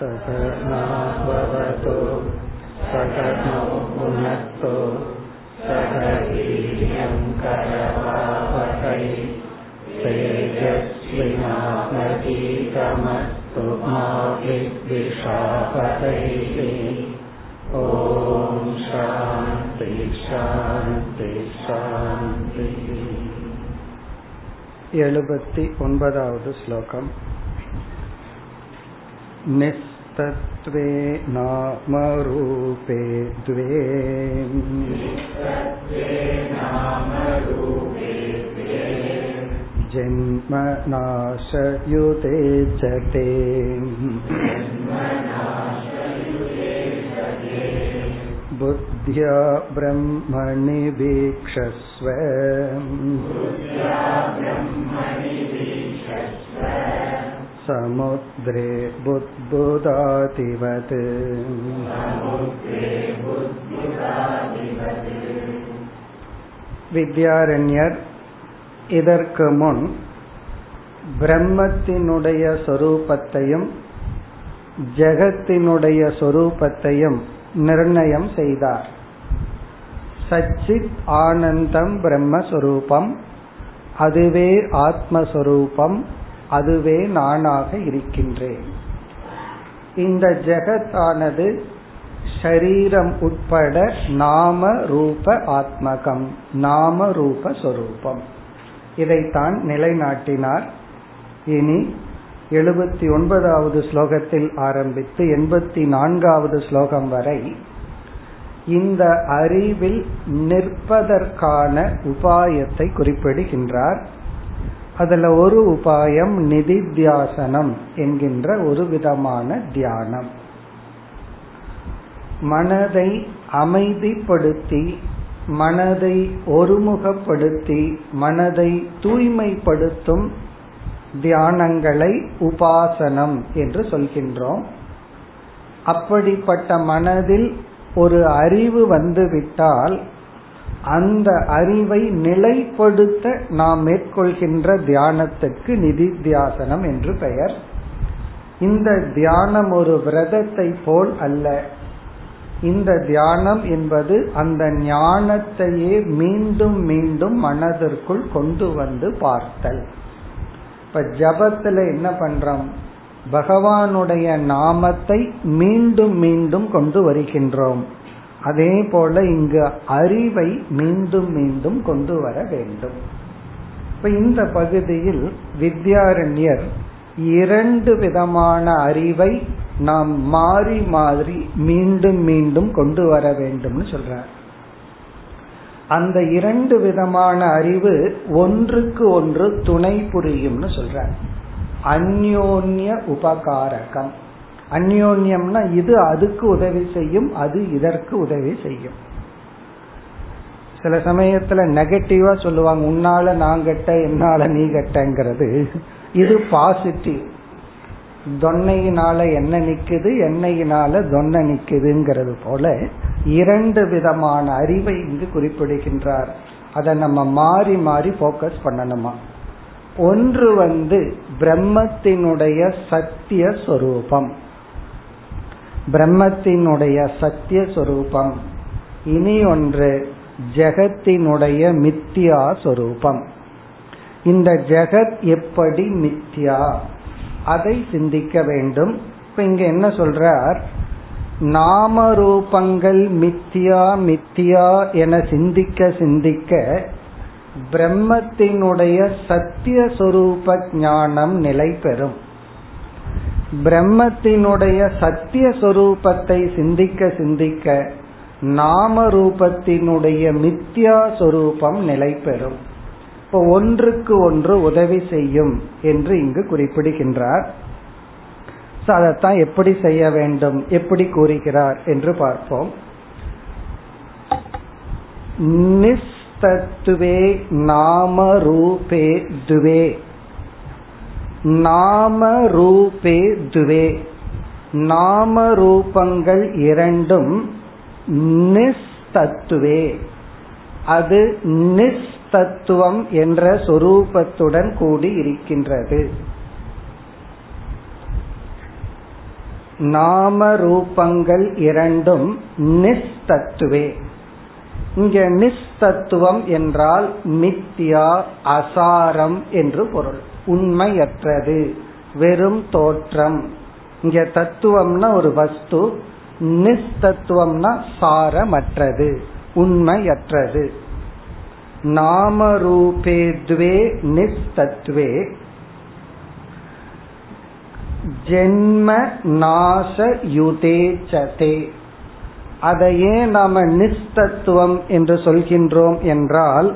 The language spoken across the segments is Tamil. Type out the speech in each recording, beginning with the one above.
सकनाववतु सकनो भुनक्तु सह वीर्यङ्करवावहै तेजस्विनामतीतमस्तु मा विद्विषावहैः ॐ शान्ति शान्ति शान्तिः எழுபத்தி ஒன்பதாவது ஸ்லோகம் निस्तत्वे नामरूपे द्वे। जन्मनाशयुते च ते बुद्ध्या ब्रह्मणि वीक्षस्व। समुद्रे बुद्बुदातिवत् வித்யாரண்யர் இதற்கு முன் பிரம்மத்தினுடைய சொரூபத்தையும் ஜெகத்தினுடைய சொரூபத்தையும் நிர்ணயம் செய்தார் சச்சித் ஆனந்தம் பிரம்மஸ்வரூபம் அதுவே ஆத்மஸ்வரூபம் அதுவே நானாக இருக்கின்றேன். இந்த ஜெகத்தானது ஷரீரம் உட்பட நாம ரூப ஆத்மகம் நாம ரூப சொரூபம். இதைத்தான் நிலைநாட்டினார். இனி எழுபத்தி ஒன்பதாவது ஸ்லோகத்தில் ஆரம்பித்து எண்பத்தி நான்காவது ஸ்லோகம் வரை இந்த அறிவில் நிற்பதற்கான உபாயத்தை குறிப்பிடுகின்றார். அதுல ஒரு உபாயம் நிதித்தியாசனம் என்கின்ற ஒரு விதமான தியானம். மனதை அமைதிப்படுத்தி மனதை ஒருமுகப்படுத்தி மனதை தூய்மைப்படுத்தும் தியானங்களை உபாசனம் என்று சொல்கின்றோம். அப்படிப்பட்ட மனதில் ஒரு அறிவு வந்துவிட்டால் அந்த அறிவை நிலைப்படுத்த நாம் மேற்கொள்கின்ற தியானத்துக்கு நிதித்தியாசனம் என்று பெயர். இந்த தியானம் ஒரு விரதத்தை போல் அல்ல. இந்த தியானம் என்பது அந்த ஞானத்தையே மீண்டும் மீண்டும் மனதிற்குள் கொண்டு வந்து பார்த்தல். இப்ப ஜபத்துல என்ன பண்றோம்? பகவானுடைய நாமத்தை மீண்டும் மீண்டும் கொண்டு வருகின்றோம். அதே போல இங்கு அறிவை மீண்டும் மீண்டும் கொண்டு வர வேண்டும். இப்ப இந்த பகுதியில் வித்யாரண்யர் இரண்டு விதமான அறிவை நாம் மாறி மாறி மீண்டும் மீண்டும் கொண்டு வர வேண்டும்னு சொல்றார். அந்த இரண்டு விதமான அறிவு ஒன்றுக்கு ஒன்று துணை புரியும்னு சொல்ற அந்யோன்ய உபகாரகம். அந்யோன்யம்னா இது அதுக்கு உதவி செய்யும் அது இதற்கு உதவி செய்யும். சில சமயத்துல நெகட்டிவா சொல்லுவாங்க உன்னால நான் கெட்ட என்னால நீ கெட்டங்கிறது. இது பாசிட்டிவ் தொன்னையினால என்ன நிக்குது எண்ணெயினால தொன்னை நிக்குதுங்கிறது போல இரண்டு விதமான அறிவை இங்கு குறிப்பிடுகின்றார். அதை நம்ம மாறி மாறி போக்கஸ் பண்ணணுமா? ஒன்று வந்து பிரம்மத்தினுடைய சத்திய சொரூபம். பிரம்மத்தினுடைய சத்திய சொரூபம் இனி ஒன்று ஜெகத்தினுடைய மித்தியா சொரூபம் இந்த ஜெகத் எப்படி மித்யா அதை சிந்திக்க வேண்டும். இப்ப இங்க என்ன சொல்றார்? நாம ரூபங்கள் மித்தியா மித்தியா என சிந்திக்க சிந்திக்க பிரம்மத்தினுடைய சத்திய சொரூப ஞானம் நிலை பெறும் பிரம்மத்தினுடைய சத்திய சொரூபத்தை சிந்திக்க சிந்திக்க நாம ரூபத்தினுடைய மித்யா சொரூபம் நிலை பெறும் இப்போ ஒன்றுக்கு ஒன்று உதவி செய்யும் என்று இங்கு குறிப்பிடுகின்றார். அதைத்தான் எப்படி செய்ய வேண்டும் எப்படி கூறுகிறார் என்று பார்ப்போம். நிஸ்தத்துவே நாம ரூபே துவே. நாம ரூபே துவே. நாம ரூபங்கள் இரண்டும் நிஸ்தத்துவே. அது நிஸ்தத்துவம் என்ற சொரூபத்துடன் கூடி இருக்கின்றது. நாம ரூபங்கள் இரண்டும் நிஸ்தத்துவே. இங்க நிஸ்தத்துவம் என்றால் மித்யா அசாரம் என்று பொருள். உண்மையற்றது. வெறும் தோற்றம். இங்க தத்துவம்னா ஒரு வஸ்து நிஸ்தத்துவம்னா சாரமற்றது உண்மையற்றது. நாமரூபேத்வே நிஸ்தத்துவே ஜென்ம நாச யுதே சதே. அதை அதையே நாம நிஸ்தத்துவம் என்று சொல்கின்றோம் என்றால்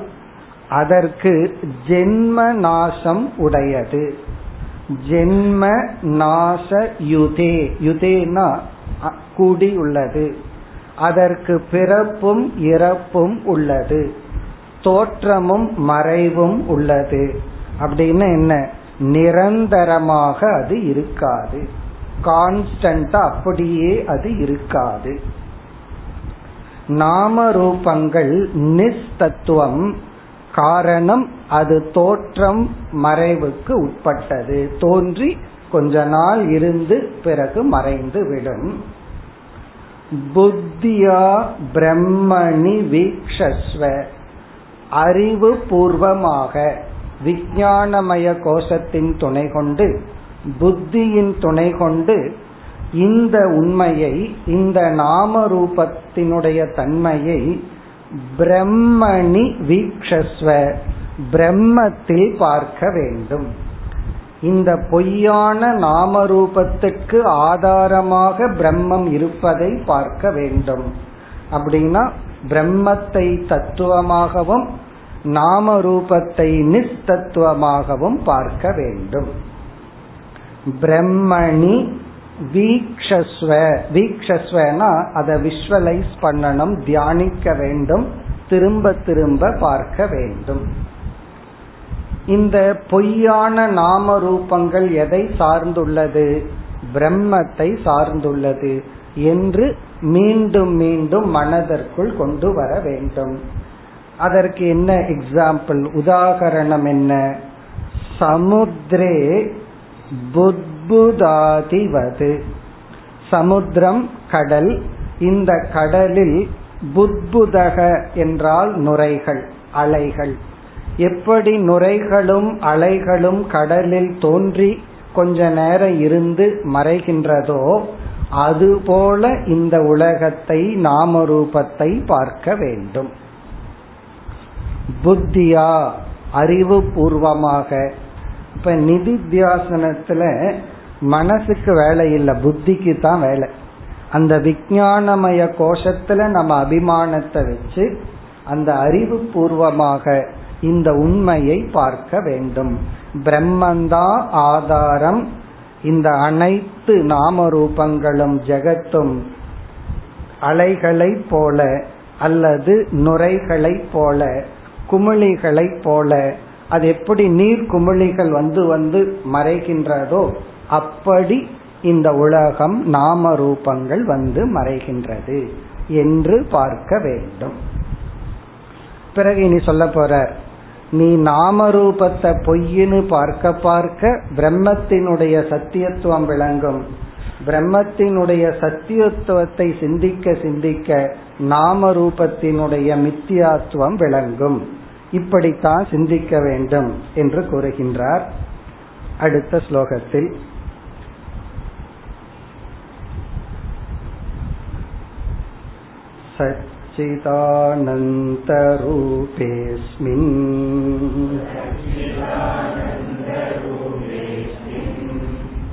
அதற்கு ஜென்ம நாசம் உடையது. ஜென்ம நாச யுதே. யுதேனா கூடி உள்ளது. அதற்கு பிறப்பும் இறப்பும் உள்ளது. தோற்றமும் மறைவும் உள்ளது. அப்படின்னு என்ன? நிரந்தரமாக அது இருக்காது. கான்ஸ்டன்டா அப்படியே அது இருக்காது. நாம ரூபங்கள் நிஸ்தத்துவம் காரணம் அது தோற்றம் மறைவுக்கு உட்பட்டது. தோன்றி கொஞ்ச நாள் இருந்து பிறகு மறைந்து விடும். புத்தியா பிரம்மணி வீக்ஷஸ்வ. அறிவு பூர்வமாக விஞ்ஞானமய கோஷத்தின் துணை கொண்டு புத்தியின் துணை கொண்டு இந்த உண்மையை இந்த நாம ரூபத்தினுடைய தன்மையை பிரம்மணி வீக்ஷஸ்வ. பிரம்மத்தில் பார்க்க வேண்டும். இந்த பொய்யான நாமரூபத்துக்கு ஆதாரமாக பிரம்மம் இருப்பதை பார்க்க வேண்டும். அப்படின்னா பிரம்மத்தை தத்துவமாகவும் நாம ரூபத்தை நிஸ்தத்துவமாகவும் பார்க்க வேண்டும். பிரம்மணி வீக்ஷஸ்வ வீக்ஷஸ்வனா அதை விஷுவலைஸ் பண்ணணும் தியானிக்க வேண்டும் திரும்ப திரும்ப பார்க்க வேண்டும். இந்த பொய்யான நாம ரூபங்கள் எதை சார்ந்துள்ளது? பிரம்மத்தை சார்ந்துள்ளது என்று மீண்டும் மீண்டும் மனதிற்குள் கொண்டு வர வேண்டும். அதற்கு என்ன எக்ஸாம்பிள் உதாகரணம் என்ன? சமுத்திரே புத்புதாதிவது சமுத்திரம் கடல் இந்த கடலில் புத்புதக என்றால் நுரைகள் அலைகள். எப்படி நுரைகளும் அலைகளும் கடலில் தோன்றி கொஞ்ச நேரம் இருந்து மறைகின்றதோ அதுபோல இந்த உலகத்தை நாம ரூபத்தை பார்க்க வேண்டும். புத்தியா அறிவு பூர்வமாக இப்ப நிதித்தியாசனத்துல மனசுக்கு வேலை இல்லை புத்திக்கு தான் வேலை. அந்த விஜயானமய கோஷத்துல நம்ம அபிமானத்தை வச்சு அந்த அறிவு பூர்வமாக இந்த உண்மையை பார்க்க வேண்டும். பிரம்மந்தா ஆதாரம். இந்த அனைத்து நாம ரூபங்களும் ஜெகத்தும் அலைகளை போல அல்லது நுரைகளை போல குமிழிகளை போல அது எப்படி நீர் குமிழிகள் வந்து வந்து மறைகின்றதோ அப்படி இந்த உலகம் நாம ரூபங்கள் வந்து மறைகின்றது என்று பார்க்க வேண்டும். பிறகு இனி சொல்ல போற நீ நாம ரூபத்தை பொய்னு பார்க்க பார்க்க பிரம்மத்தினுடைய சத்தியத்துவம் விளங்கும். பிரம்மத்தினுடைய சத்தியத்துவத்தை சிந்திக்க சிந்திக்க நாம ரூபத்தினுடைய மித்தியாத்துவம் விளங்கும். இப்படித்தான் சிந்திக்க வேண்டும் என்று கூறுகின்றார். அடுத்த ஸ்லோகத்தில் सच्चिदानन्तरूपेऽस्मिन्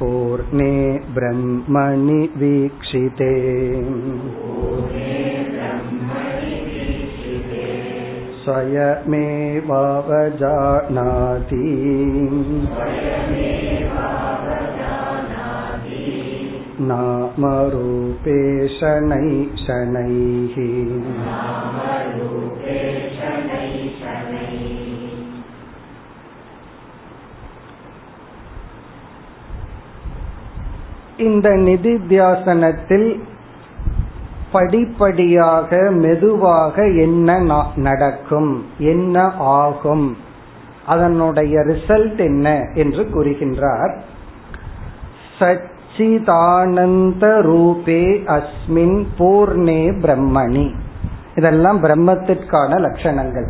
पूर्णे ब्रह्मणि वीक्षिते स्वयमेवावजानाति नामरूपे शनै शनैः இந்த நிதித்தியாசனத்தில் படிப்படியாக மெதுவாக என்ன நடக்கும் என்ன ஆகும் அதனுடைய ரிசல்ட் என்ன என்று கூறுகின்றார் சீதானந்த ரூபே அஸ்மின் பூர்ணே பிரம்மணி. இதெல்லாம் பிரம்மத்திற்கான லட்சணங்கள்.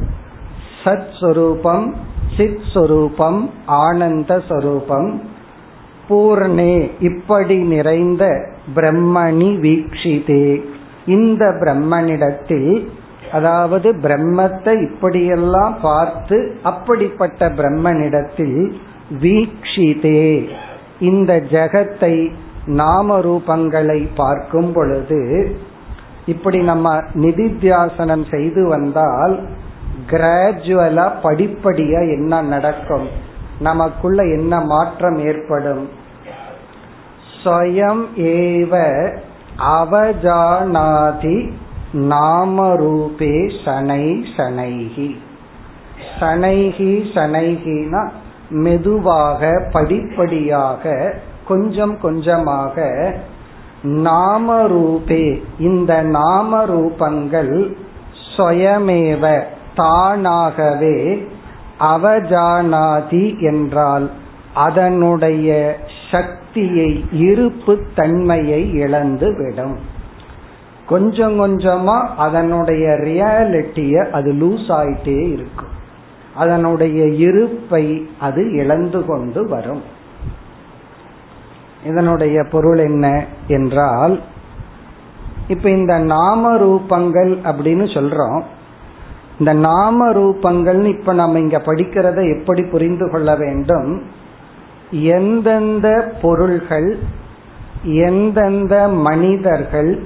சத் சொரூபம் சித் சொரூபம் ஆனந்த சொரூபம் பூர்ணே இப்படி நிறைந்த பிரம்மணி வீக்ஷிதே இந்த பிரம்மனிடத்தில் அதாவது பிரம்மத்தை இப்படியெல்லாம் பார்த்து அப்படிப்பட்ட பிரம்மனிடத்தில் வீக்ஷிதே இந்த ஜெகத்தை நாம ரூபங்களை பார்க்கும் பொழுது இப்படி நம்ம நிதித்தியாசனம் செய்து வந்தால் கிராஜுவலா படிப்படியா என்ன நடக்கும்? நமக்குள்ள என்ன மாற்றம் ஏற்படும்? ஸ்வயம் ஏவ அவஜானாதி நாமரூபே சனை சனைகி சனைகி சனைகினா மெதுவாக படிப்படியாக கொஞ்சம் கொஞ்சமாக நாமரூபே இந்த நாம ரூபங்கள் தானாகவே அவஜானாதி என்றால் அதனுடைய சக்தியை இருப்பு தன்மையை இழந்து விடும் கொஞ்சம் கொஞ்சமா அதனுடைய ரியாலிட்டிய அது லூஸ் ஆயிட்டே இருக்கும். அதனுடைய இருப்பை அது இழந்து கொண்டு வரும். இதனுடைய பொருள் என்ன என்றால் இப்ப இந்த நாம ரூபங்கள் அப்படின்னு சொல்றோம். இந்த நாம ரூபங்கள் இப்ப நம்ம இங்க படிக்கிறத எப்படி புரிந்து கொள்ள வேண்டும்? எந்தெந்த பொருள்கள் எந்தெந்த மனிதர்கள்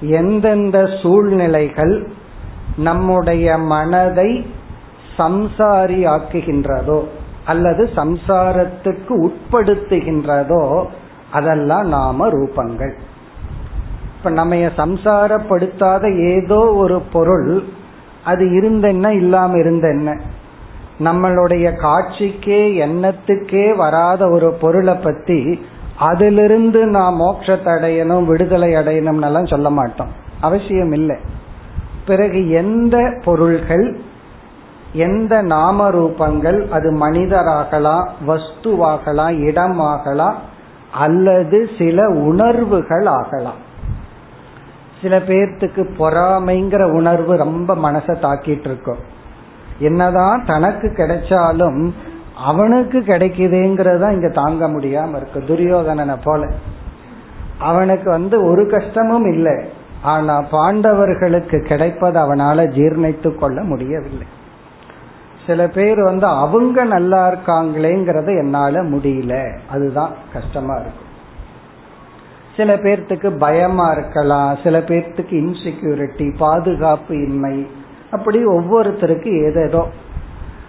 எந்தெந்த சூழ்நிலைகள் நம்முடைய மனதை சம்சாரி ஆக்குகின்றதோ அல்லது சம்சாரத்துக்கு உட்படுத்துகின்றதோ அதெல்லாம் நாம ரூபங்கள். இப்ப நம்ம சம்சாரப்படுத்தாத ஏதோ ஒரு பொருள் அது இருந்தென்ன இல்லாம இருந்த என்ன நம்மளுடைய காட்சிக்கே எண்ணத்துக்கே வராத ஒரு பொருளை பத்தி அதிலிருந்து நாம் மோட்சத்தை அடையணும் விடுதலை அடையணும்னெல்லாம் சொல்ல மாட்டோம். அவசியம் இல்லை பிறகு எந்த பொருள்கள் எந்த நாம ரூபங்கள் அது மனிதராகலாம் வஸ்துவாகலாம் இடமாகலாம் அல்லது சில உணர்வுகள் ஆகலாம். சில பேர்த்துக்கு பொறாமைங்கிற உணர்வு ரொம்ப மனசை தாக்கிட்டு இருக்கும் என்னதான் தனக்கு கிடைச்சாலும் அவனுக்கு கிடைக்குதுங்கிறதா இங்க தாங்க முடியாம இருக்கு துரியோதனனை போல. அவனுக்கு வந்து ஒரு கஷ்டமும் இல்லை. ஆனா பாண்டவர்களுக்கு கிடைப்பது அவனால ஜீர்ணித்து கொள்ள முடியவில்லை. சில பேர் வந்து அவங்க நல்லா இருக்காங்களேங்கிறத என்னால முடியல. அதுதான் கஷ்டமா இருக்கும் சில பேர்த்துக்கு பயமா இருக்கலாம். சில பேர்த்துக்கு இன்செக்யூரிட்டி பாதுகாப்பு இன்மை. அப்படி ஒவ்வொருத்தருக்கு ஏதேதோ.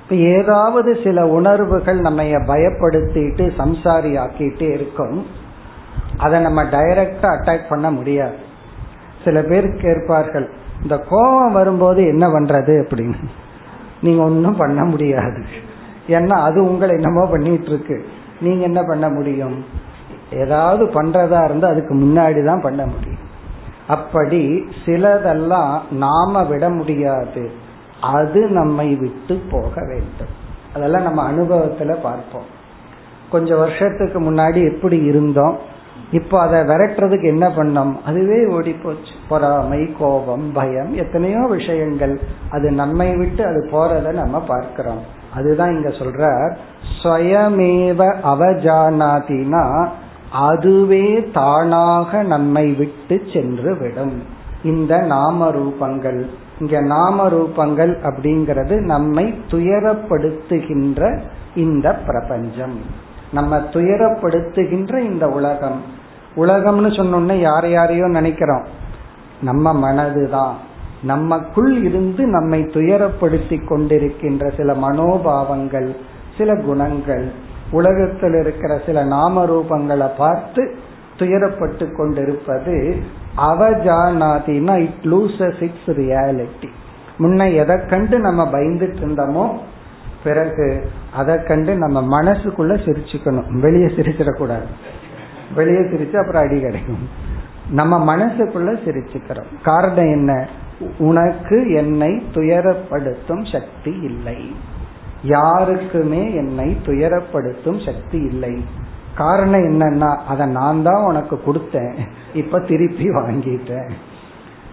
இப்ப ஏதாவது சில உணர்வுகள் நம்ம பயப்படுத்திட்டு சம்சாரி ஆக்கிட்டே இருக்கும். அதை நம்ம டைரக்டா அட்டாக் பண்ண முடியாது. சில பேர் கேட்பார்கள் இந்த கோபம் வரும்போது என்ன பண்றது? அப்படின்னு. நீங்க ஒன்றும் பண்ண முடியாது. ஏன்னா அது உங்களை என்னமோ பண்ணிட்டு இருக்கு நீங்க என்ன பண்ண முடியும்? ஏதாவது பண்றதா இருந்தா அதுக்கு முன்னாடி தான் பண்ண முடியும். அப்படி சிலதெல்லாம் நாம விட முடியாது. அது நம்மை விட்டு போக வேண்டும். அதெல்லாம் நம்ம அனுபவத்துல பார்ப்போம். கொஞ்சம் வருஷத்துக்கு முன்னாடி எப்படி இருந்தோம்? இப்போ அதை விரட்டுறதுக்கு என்ன பண்ணோம்? அதுவே ஓடி போச்சு பொறாமை கோபம் பயம் எத்தனையோ விஷயங்கள். அது நம்மை விட்டு அது போறத நம்ம பார்க்கிறோம். அதுதான் இங்க சொல்ற ஸ்வயமேவ அவஜானாதினா அதுவே தானாக நம்மை விட்டு சென்று விடும். இந்த நாம ரூபங்கள் இங்க நாம ரூபங்கள் அப்படிங்கிறது நம்மை துயரப்படுத்துகின்ற இந்த பிரபஞ்சம். நம்ம துயரப்படுத்துகின்ற இந்த உலகம். உலகம்னு சொன்னோன்னே யார் யாரையோ நினைக்கிறோம். நம்ம மனதுதான். நமக்குள் இருந்து நம்மை துயரப்படுத்தி கொண்டிருக்கின்ற சில மனோபாவங்கள் சில குணங்கள் உலகத்தில் இருக்கிற சில நாம ரூபங்களை பார்த்து துயரப்பட்டு கொண்டிருப்பது அவஜானாதினா இட் லூசஸ் இட்ஸ் ரியாலிட்டி முன்ன எதை கண்டு நம்ம பயந்துட்டு இருந்தோமோ பிறகு அதை கண்டு நம்ம மனசுக்குள்ள சிரிச்சுக்கணும். வெளியே சிரிச்சிடக்கூடாது. வெளியே சிரிச்சு அப்புறம் அடி கிடைக்கும். நம்ம மனசுக்குள்ள சிரிச்சுக்கிறோம். காரணம் என்ன? உனக்கு என்னை துயரப்படுத்தும் சக்தி இல்லை. யாருக்குமே என்னை துயரப்படுத்தும் சக்தி இல்லை. காரணம் என்னன்னா அதை நான் தான் உனக்கு கொடுத்தேன். இப்ப திருப்பி வாங்கிட்டேன்.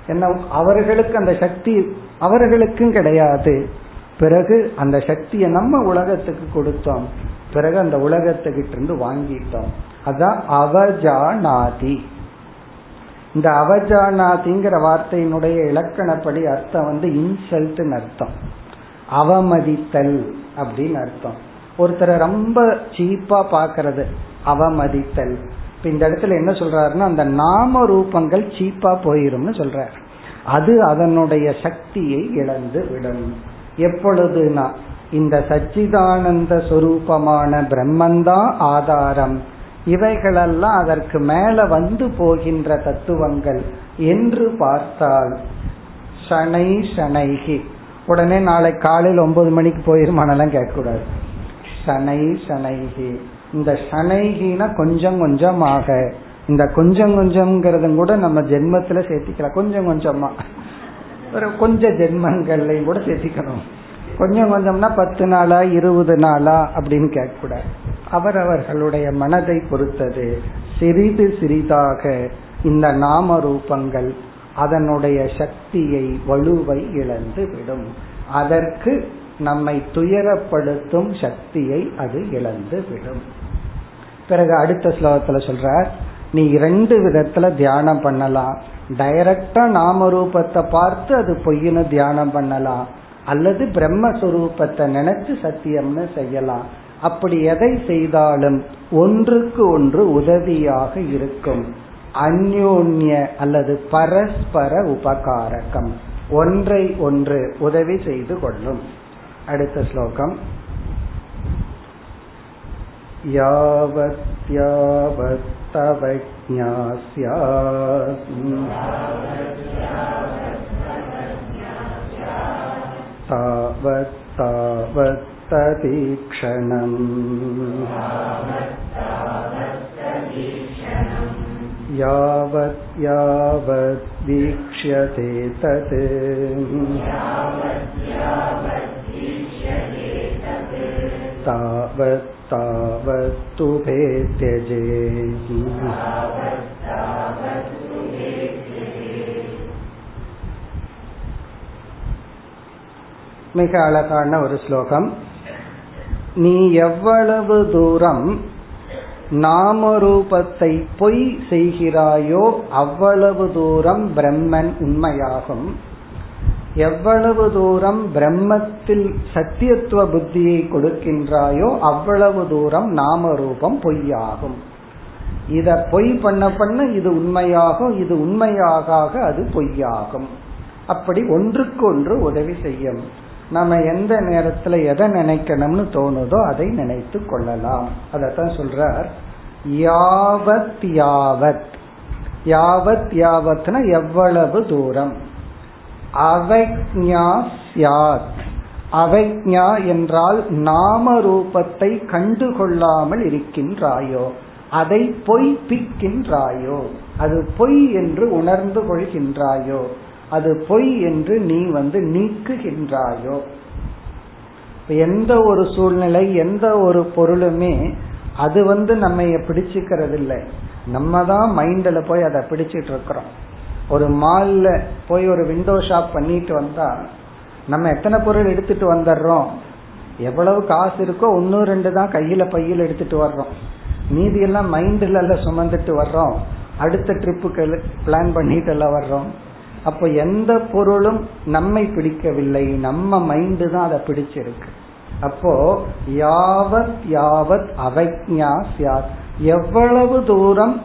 என்ன அவர்களுக்கு அந்த சக்தி அவர்களுக்கும் கிடையாது. பிறகு அந்த சக்தியை நம்ம உலகத்துக்கு கொடுத்தோம். பிறகு அந்த உலகத்துக்கிட்ட இருந்து வாங்கிட்டோம். அதான் அவஜானாதி. இந்த அவஜானாதிங்கிற வார்த்தையினுடைய இலக்கணப்படி அர்த்தம் வந்து இன்சல்ட்னு அர்த்தம். அவமதித்தல் அப்படின்னு அர்த்தம். ஒருத்தரை ரொம்ப சீப்பா பாக்குறது அவமதித்தல். இப்ப இந்த இடத்துல என்ன சொல்றாருன்னா அந்த நாம ரூபங்கள் சீப்பா போயிரும்னு சொல்றாரு. அது அதனுடைய சக்தியை இழந்து விடும். எப்பொழுதுனா இந்த சச்சிதானந்த சொரூபமான பிரம்மந்தான் ஆதாரம். இவைகளெல்லாம் அதற்கு மேல வந்து போகின்ற தத்துவங்கள் என்று பார்த்தால் ஷனை ஷனைகி உடனே நாளை காலையில் ஒன்பது மணிக்கு போயிருமானெல்லாம் கேட்கக்கூடாது. ஷனை ஷனைகி இந்த ஷனைகினா கொஞ்சம் கொஞ்சமாக. இந்த கொஞ்சம் கொஞ்சம்ங்கிறதும் கூட நம்ம ஜென்மத்துல சேர்த்திக்கலாம். கொஞ்சம் கொஞ்சமா. ஒரு கொஞ்ச ஜென்மங்கள்லையும் கூட சேர்த்திக்கணும். கொஞ்சம் கொஞ்சம்னா பத்து நாளா இருபது நாளா அப்படின்னு கேட்கக்கூடாது. அவரவர்களுடைய மனதை பொறுத்தது சிறிது சிறிதாக இந்த நாம ரூபங்கள் அதனுடைய சக்தியை வலுவை இழந்து விடும். அதற்கு நம்மை துயரப்படுத்தும் சக்தியை அது இழந்து விடும். பிறகு அடுத்த ஸ்லோகத்துல சொல்றார் நீ இரண்டு விதத்துல தியானம் பண்ணலாம். டைரக்டா நாம ரூபத்தை பார்த்து அது பொய்னு தியானம் பண்ணலாம். அல்லது பிரம்மஸ்வரூபத்தை நினைச்சு சத்தியம்னு செய்யலாம். அப்படி எதை செய்தாலும் ஒன்றுக்கு ஒன்று உதவியாக இருக்கும் அந்யோன்ய அல்லது பரஸ்பர உபகாரகம் ஒன்றை ஒன்று உதவி செய்து கொள்ளும் அடுத்த ஸ்லோகம் यावत्यावत्तव ज्ञास्यात् तावत्तावत्ततीक्षणम् यावत् यावद्वीक्ष्यते तत् तावत् तावत्तु भेत्यजे மிக அழகான ஒரு ஸ்லோகம் நீ எவ்வளவு தூரம் நாமரூபத்தை பொய் செய்கிறாயோ அவ்வளவு தூரம் பிரம்மன் உண்மையாகும். எவ்வளவு தூரம் பிரம்மத்தில் சத்தியத்துவ புத்தியை கொடுக்கின்றாயோ அவ்வளவு தூரம் நாம ரூபம் பொய்யாகும். இத பொய் பண்ண பண்ண இது உண்மையாகும் இது உண்மையாக அது பொய்யாகும். அப்படி ஒன்றுக்கு ஒன்று உதவி செய்யும். நம்ம எந்த நேரத்துல எதை நினைக்கணும்னு தோணுதோ அதை நினைத்து கொள்ளலாம். அதத்தான் சொல்றார். யாவத் யாவத். யாவத் யாவத்னா எவ்வளவு தூரம்? அவைக்ஞா சியாத் அவைக்யா என்றால் நாம ரூபத்தை கண்டுகொள்ளாமல் இருக்கின்றாயோ? அதை பொய்ப்பிக்கின்றாயோ? அது பொய் என்று உணர்ந்து கொள்கின்றாயோ? அது பொய் என்று நீ வந்து நீக்குகின்றாயோ? எந்த ஒரு சூழ்நிலை எந்த ஒரு பொருளுமே அது வந்து நம்ம பிடிச்சுக்கிறது இல்லை நம்ம தான் மைண்ட்ல போய் அதை பிடிச்சிட்டு இருக்கிறோம் ஒரு மால்ல போய் ஒரு விண்டோ ஷாப் பண்ணிட்டு வந்தா நம்ம எத்தனை பொருள் எடுத்துட்டு வந்துடுறோம்? எவ்வளவு காசு இருக்கோ ஒன்னு ரெண்டு தான் கையில பையில எடுத்துட்டு வர்றோம். மீதி எல்லாம் மைண்ட்ல எல்லாம் சுமந்துட்டு வர்றோம். அடுத்த ட்ரிப்புக்கு பிளான் பண்ணிட்டு எல்லாம் வர்றோம். அப்ப எந்த பொருளும் நம்மை பிடிக்கவில்லை. நம்ம மைண்டு தான் அதை பிடிச்சிருக்கு. அப்போ யாவத் யாவத் அவக்ஞா சியாத் எவ்வளவு தூரம்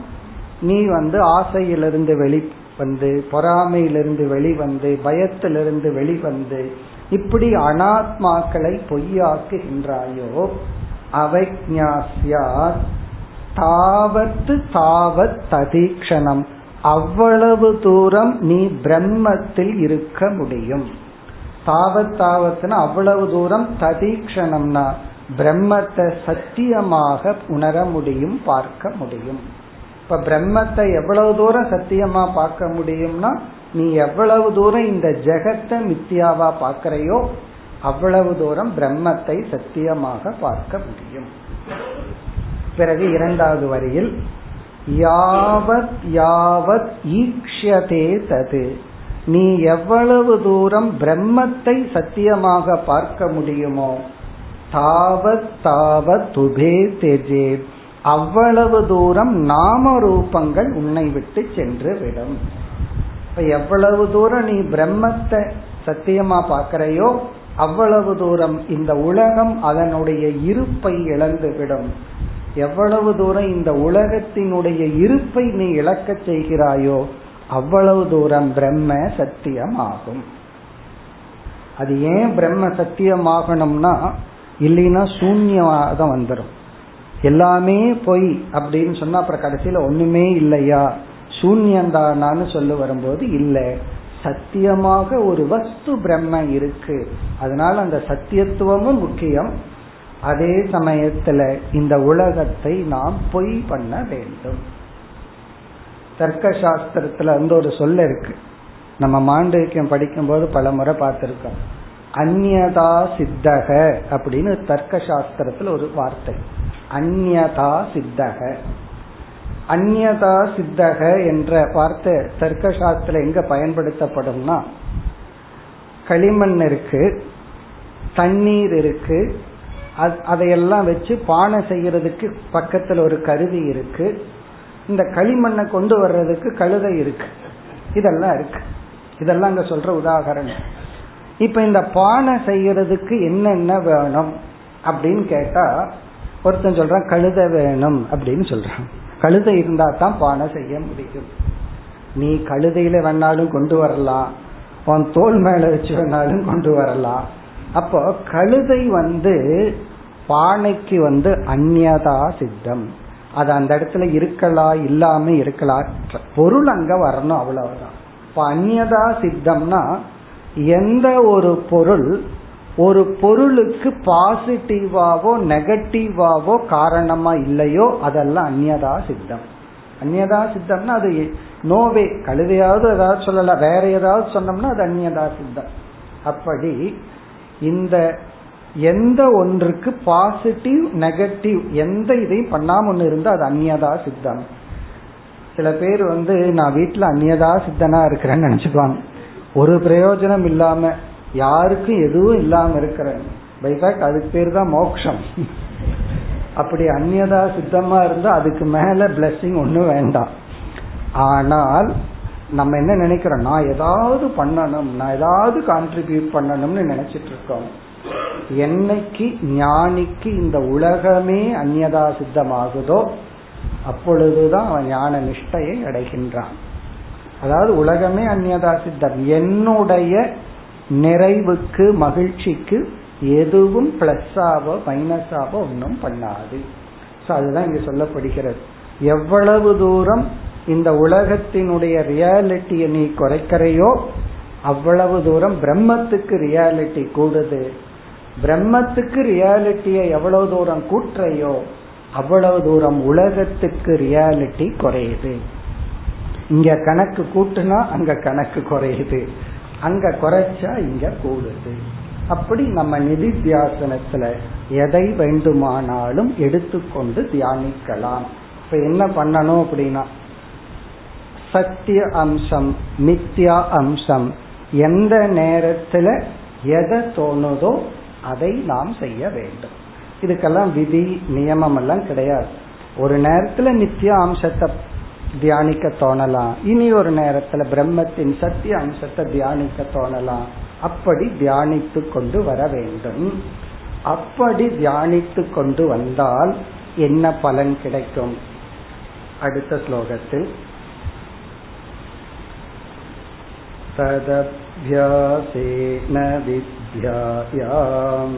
நீ வந்து ஆசையிலிருந்து வெளி வந்து பொறாமையிலிருந்து வெளிவந்து பயத்திலிருந்து வெளிவந்து இப்படி அனாத்மாக்களை பொய்யாக்குகின்றாயோ அவக்ஞாசியாத் தாவத்து தாவத் ததீக்ஷணம். அவ்வளவு தூரம் நீ பிரம்மத்தில் இருக்க முடியும். தாவத் தாவத்னா அவ்வளவு தூரம் ததீக்ஷணம்னா பிரம்மத்தை சத்தியமாக உணர முடியும் பார்க்க முடியும். இப்ப பிரம்மத்தை எவ்வளவு தூரம் சத்தியமா பார்க்க முடியும்னா நீ எவ்வளவு தூரம் இந்த ஜெகத்தை மித்தியாவா பார்க்கறையோ அவ்வளவு தூரம் பிரம்மத்தை சத்தியமாக பார்க்க முடியும். பிறகு இரண்டாவது வரியில் யாவத் யாவத் ஈக்ஷதே தது. நீ எவ்வளவு தூரம் பிரம்மத்தை சத்தியமாக பார்க்க முடியுமோ தாவத் தாவத் துபே தெஜே. அவ்வளவு தூரம் நாம ரூபங்கள் உன்னை விட்டு சென்று விடும். இப்ப எவ்வளவு தூரம் நீ பிரம்மத்தை சத்தியமா பார்க்கிறையோ அவ்வளவு தூரம் இந்த உலகம் அதனுடைய இருப்பை இழந்துவிடும் எவ்வளவு தூரம் இந்த உலகத்தினுடைய இருப்பை நீ இழக்க செய்கிறாயோ அவ்வளவு தூரம் பிரம்ம சத்தியமாகும். அது ஏன் பிரம்ம சத்தியமாகணும்னா இல்லைன்னா சூன்யவாதம் வந்துடும் எல்லாமே பொய் அப்படின்னு சொன்னா அப்புறம் கடைசியில ஒண்ணுமே இல்லையா? சூன்யந்தானான்னு சொல்ல வரும்போது இல்லை. சத்தியமாக ஒரு வஸ்து பிரம்ம இருக்கு. அதனால அந்த சத்தியத்துவமும் முக்கியம். அதே சமயத்துல இந்த உலகத்தை நாம் பொய் பண்ண வேண்டும். தர்க்க சாஸ்திரத்துல வந்து ஒரு சொல்ல இருக்கு. நம்ம மாண்டவிக்கம் படிக்கும் போது பல முறை பார்த்திருக்கோம். அந்நதா சித்தக அப்படின்னு தர்க்க சாஸ்திரத்துல ஒரு வார்த்தை. அந்நதா சித்தக. அந்நதா சித்தக என்ற வார்த்தை தர்க்க சாஸ்திரம் எங்க பயன்படுத்தப்படும்னா களிமண் இருக்கு தண்ணீர் இருக்கு அதையெல்லாம் வச்சு பானை செய்யறதுக்கு பக்கத்துல ஒரு கருவி இருக்கு. இந்த களிமண்ணை கொண்டு வர்றதுக்கு கழுதை இருக்கு. இதெல்லாம் இருக்கு. இதெல்லாம் அங்க சொல்ற உதாகரணம் இப்ப இந்த பானை செய்யறதுக்கு என்னென்ன வேணும் அப்படின்னு கேட்டா ஒருத்தன் சொல்றான் கழுதை வேணும் அப்படின்னு சொல்றான். கழுதை இருந்தா தான் பானை செய்ய முடியும். நீ கழுதையில வேணாலும் கொண்டு வரலாம். உன் தோல் மேல வச்சு வேணாலும் கொண்டு வரலாம். அப்போ கழுதை வந்து பானைக்கு வந்து அந்நதா சித்தம். அது அந்த இடத்துல இருக்கலாம் இல்லாம இருக்கலாம் பொருள் அங்க வரணும் அவ்வளவுதான். இப்ப அந்நதா சித்தம்னா எந்த ஒரு பொருள் ஒரு பொருளுக்கு பாசிட்டிவாவோ நெகட்டிவாவோ காரணமா இல்லையோ அதெல்லாம் அந்நியதா சித்தம். அந்நதா சித்தம்னா அது நோவே கழுதையாவது ஏதாவது சொல்லலாம். வேற ஏதாவது சொன்னோம்னா அது அந்நியதா சித்தம். அப்படி இந்த எந்த ஒன்றுக்கு பாசிட்டிவ் நெகட்டிவ் எந்த இதையும் பண்ணாம ஒன்று இருந்தா அது அந்நியதா சித்தம். சில பேர் வந்து நான் வீட்டுல அந்நியதா சித்தனா இருக்கிறேன்னு நினைச்சுக்குவாங்க. ஒரு பிரயோஜனம் இல்லாம யாருக்கும் எதுவும் இல்லாம இருக்கிறேன். பைஃபேக்ட் அதுக்கு பேர் தான் மோக்ஷம். அப்படி அந்நியதா சித்தமா இருந்தா அதுக்கு மேல பிளஸ்ஸிங் ஒன்றும் வேண்டாம். ஆனால் நம்ம என்ன நினைக்கிறோம்? நான் ஏதாவது பண்ணணும் நான் ஏதாவது கான்ட்ரிபியூட் பண்ணணும்னு நினைச்சிட்டு இருக்கோம். என்னைக்கு ஞானிக்கு இந்த உலகமே அந்நதா சித்தமாகுதோ அப்பொழுதுதான் அவன் ஞான நிஷ்டையை அடைகின்றான். அதாவது உலகமே அந்நியதா சித்தம். என்னுடைய நிறைவுக்கு மகிழ்ச்சிக்கு எதுவும் பிளஸ்ஸாவோ மைனஸாவோ ஒன்றும் பண்ணாது. அதுதான் இங்க சொல்லப்படுகிறது. எவ்வளவு தூரம் இந்த உலகத்தினுடைய ரியாலிட்டியை நீ குறைக்கிறையோ அவ்வளவு தூரம் பிரம்மத்துக்கு ரியாலிட்டி கூடுது. பிரம்மத்துக்கு ரியாலிட்டியை எவ்வளவு தூரம் கூட்டுறையோ அவ்வளவு தூரம் உலகத்துக்கு ரியாலிட்டி குறையுது. இங்க கணக்கு கூட்டுனா அங்க கணக்கு குறையுது. அங்க குறைச்சா இங்க கூடுது. அப்படி நம்ம நிதித்தியாசனத்துல எதை வேண்டுமானாலும் எடுத்துக்கொண்டு தியானிக்கலாம். இப்ப என்ன பண்ணணும் அப்படின்னா சத்திய அம்சம் மித்யா அம்சம். எந்த நேரத்துல எதை தோணுதோ அதை நாம் செய்ய வேண்டும். இதுக்கெல்லாம் விதி நியமம் எல்லாம் கிடையாது. ஒரு நேரத்துல நித்திய அம்சத்தை தியானிக்க தோணலாம். இனி ஒரு நேரத்துல பிரம்மத்தின் சத்திய அம்சத்தை தியானிக்க தோணலாம். அப்படி தியானித்து கொண்டு வர வேண்டும். அப்படி தியானித்து கொண்டு வந்தால் என்ன பலன் கிடைக்கும்? அடுத்த ஸ்லோகத்தில் तदभ्यासेन विद्यायाम्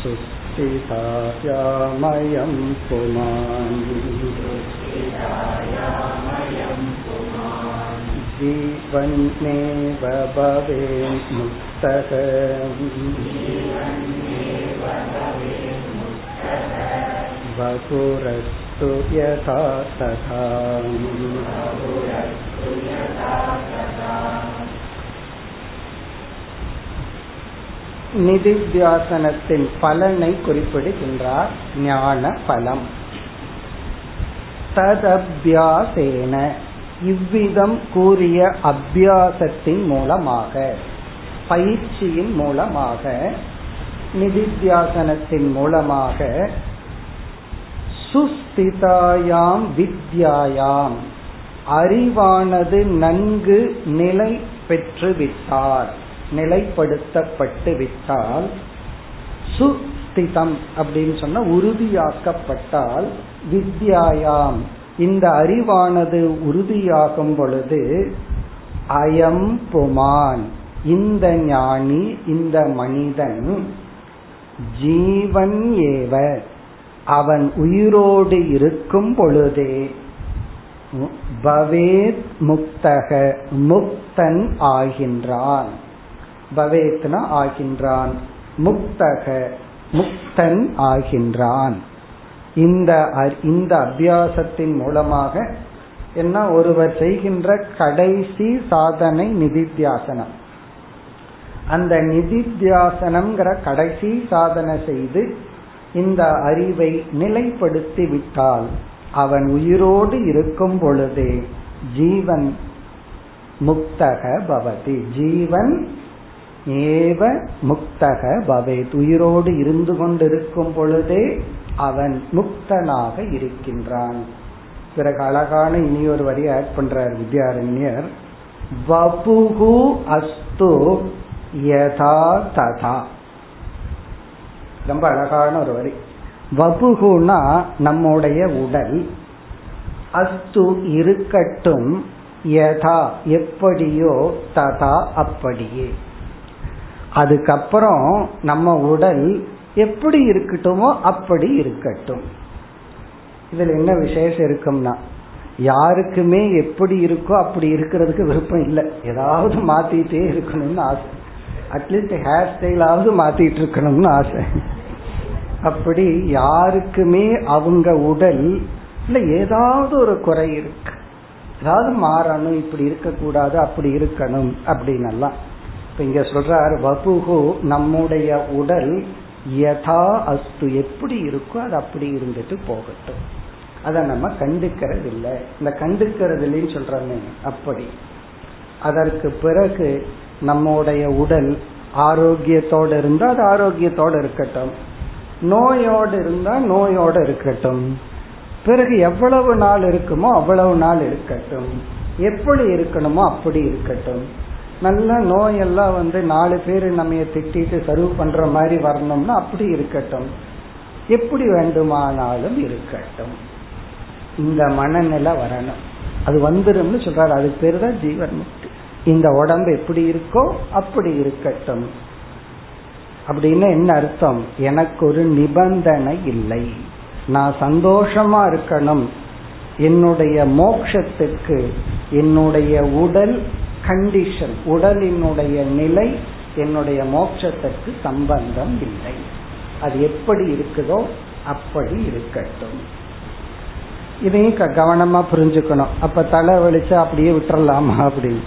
सुस्थितायामयं पुमान् जीवन्नेव भवेन्मुक्तः वपुरस्तु यथा तथा நிதித்தியாசனத்தின் பலனை குறிப்பிடுகின்றார் ஞான பலம் ததபியாசேன இவ்விதம் கூறிய அபியாசத்தின் மூலமாக பயிற்சியின் மூலமாக நிதித்தியாசனத்தின் மூலமாக சுஸ்திதாயாம் வித்யாயாம். அறிவானது நன்கு நிலை பெற்று விட்டால் நிலைப்படுத்தப்பட்டு விட்டால் சுஸ்திதம் அப்படின்னு சொன்ன உறுதியாக்கப்பட்டால் வித்யாயாம். இந்த அறிவானது உறுதியாகும் பொழுது அயம் புமான். இந்த ஞானி இந்த மனிதன் ஜீவன் ஏவ. அவன் உயிரோடு இருக்கும் பொழுதே பவேத் முக்தக முக்தன் ஆகின்றான். பவேத்னா ஆகின்றான் முக்தக முக்தன் ஆகின்றான். இந்த இந்த அபியாசத்தின் மூலமாக என்ன ஒருவர் செய்கின்ற கடைசி சாதனை நிதித்தியாசனம். அந்த நிதித்தியாசனம்ங்கிற கடைசி சாதனை செய்து இந்த அறிவை நிலைப்படுத்தி விட்டால் அவன் உயிரோடு இருக்கும் பொழுதே ஜீவன் முக்தக பவதி. ஜீவன் ஏவ முக்தக பவேத். உயிரோடு இருந்து கொண்டிருக்கும் பொழுதே அவன் முக்தனாக இருக்கின்றான். பிறகு அழகான இனி வரி ஆட் பண்றார் வித்யாரண்யர். வபுகு அஸ்து யதா ததா. ரொம்ப அழகான ஒரு வரி. வபுகுனா நம்முடைய உடல் அஸ்து இருக்கட்டும் யதா எப்படியோ ததா அப்படியே. அதுக்கப்புறம் நம்ம உடல் எப்படி இருக்கட்டுமோ அப்படி இருக்கட்டும். இதுல என்ன விசேஷம் இருக்கும்னா யாருக்குமே எப்படி இருக்கோ அப்படி இருக்கிறதுக்கு விருப்பம் இல்லை. ஏதாவது மாத்திட்டே இருக்கணும்னு ஆசை. அட்லீஸ்ட் ஹேர் ஸ்டைலாவது மாத்திட்டு இருக்கணும்னு ஆசை. அப்படி யாருக்குமே அவங்க உடல் இல்ல ஏதாவது ஒரு குறை இருக்கு. ஏதாவது மாறணும் இப்படி இருக்கக்கூடாது அப்படி இருக்கணும் அப்படின்னு எல்லாம் இப்ப இங்க சொல்றாரு வபுகு நம்முடைய உடல் யதா அஸ்து. எப்படி இருக்கோ அது அப்படி இருந்துட்டு போகட்டும். அதை நம்ம கண்டுக்கிறது இல்லை இந்த கண்டுக்கிறது இல்லைன்னு சொல்றாங்க அப்படி. அதற்கு பிறகு நம்முடைய உடல் ஆரோக்கியத்தோடு இருந்தா அது ஆரோக்கியத்தோடு இருக்கட்டும். நோயோடு இருந்தா நோயோடு இருக்கட்டும். பிறகு எவ்வளவு நாள் இருக்குமோ அவ்வளவு நாள் இருக்கட்டும். எப்படி இருக்கணுமோ அப்படி இருக்கட்டும். நல்ல நோயெல்லாம் வந்து நாலு பேர் நம்ம திட்டிட்டு சர்வ் பண்ற மாதிரி வரணும்னா அப்படி இருக்கட்டும். எப்படி வேண்டுமானாலும் இருக்கட்டும். இந்த மனநிலை வரணும். அது வந்துடும் சொல்றாரு. அதுக்கு பேரு தான் ஜீவன் முக்தி இந்த உடம்பு எப்படி இருக்கோ அப்படி இருக்கட்டும். அப்படின்னு என்ன அர்த்தம்? எனக்கு ஒரு நிபந்தனை இல்லை. நான் சந்தோஷமா இருக்கணும். என்னுடைய மோக்ஷத்துக்கு என்னுடைய உடல் கண்டிஷன் உடலினுடைய நிலை என்னுடைய மோட்சத்திற்கு சம்பந்தம் இல்லை. அது எப்படி இருக்குதோ அப்படி இருக்கட்டும். இதையும் கவனமா புரிஞ்சுக்கணும். அப்ப தலை வலிச்சா அப்படியே விட்டுறலாமா அப்படின்னு.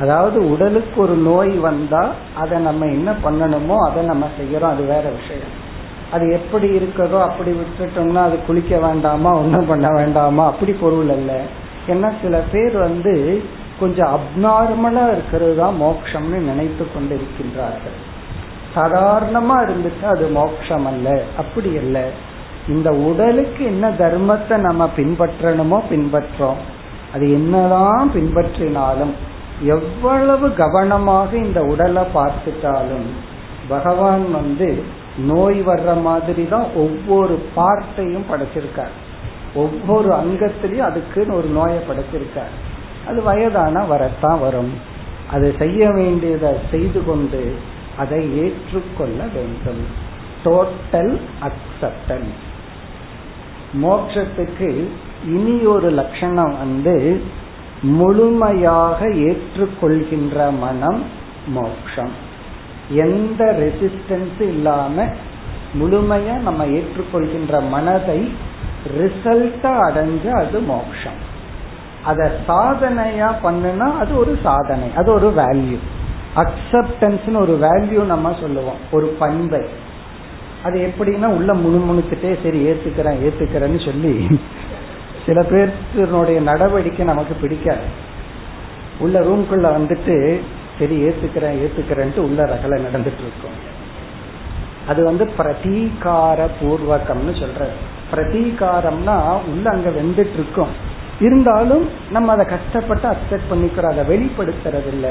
அதாவது உடலுக்கு ஒரு நோய் வந்தா அதை நம்ம என்ன பண்ணணுமோ அதை நம்ம செய்யறோம். அது வேற விஷயம். அது எப்படி இருக்கதோ அப்படி விட்டுட்டோம்னா அது குளிக்க வேண்டாமா ஒன்றும் பண்ண வேண்டாமா? அப்படி பொருள் அல்ல. ஏன்னா சில பேர் வந்து கொஞ்சம் அப்நார்மலா இருக்கிறது தான் மோட்சம்னு நினைத்து கொண்டிருக்கின்றார்கள். சாதாரணமா இருந்துச்சு அது மோட்சம் அல்ல. அப்படி அல்ல. இந்த உடலுக்கு என்ன தர்மத்தை நம்ம பின்பற்றணுமோ பின்பற்றோம். அது என்னதான் பின்பற்றினாலும் எவ்வளவு கவனமாக இந்த உடலை பார்த்துட்டாலும் பகவான் வந்து நோய் வர்ற மாதிரி தான் ஒவ்வொரு பார்ட்டையும் படைச்சிருக்கார். ஒவ்வொரு அங்கத்திலையும் அதுக்குன்னு ஒரு நோயை படைச்சிருக்கார். அது வயதான வரத்தான் வரும். அது செய்ய வேண்டியதை செய்து கொண்டு அதை ஏற்றுக்கொள்ள வேண்டும். டோட்டல் அக்செப்டன்ஸ் மோட்சத்துக்கு இனி ஒரு லட்சணம் வந்து முழுமையாக ஏற்றுக்கொள்கின்ற மனம் மோக்ஷம். எந்த ரெசிஸ்டன்ஸ் இல்லாம முழுமையா நம்ம ஏற்றுக்கொள்கின்ற மனதை ரிசல்ட்டா அடைஞ்ச அது மோக்ஷம். அத சாதனையா பண்ணுனா அது ஒரு சாதனை அது ஒரு வேல்யூ அக்செப்டன்ஸ்னு ஒரு வேல்யூ நம்ம சொல்லுவோம் ஒரு பண்பை. அது எப்படின்னா உள்ள முணுமுணுத்துட்டே சரி ஏத்துக்கிறேன் ஏத்துக்கிறேன்னு சொல்லி சில பேர்த்தினுடைய நடவடிக்கை நமக்கு பிடிக்காது. உள்ள ரூம்குள்ள வந்துட்டு சரி ஏத்துக்கிறேன் ஏத்துக்கிறேன்ட்டு உள்ள ரகலை நடந்துட்டு இருக்கும் அது வந்து பிரதீகார பூர்வகம்னு சொல்ற பிரதீகாரம்னா உள்ள அங்க வெந்துட்டு இருக்கும் இருந்தாலும் நம்ம அதை கஷ்டப்பட்டு அக்செப்ட் பண்ணிக்கிறோம் அதை வெளிப்படுத்துறது இல்லை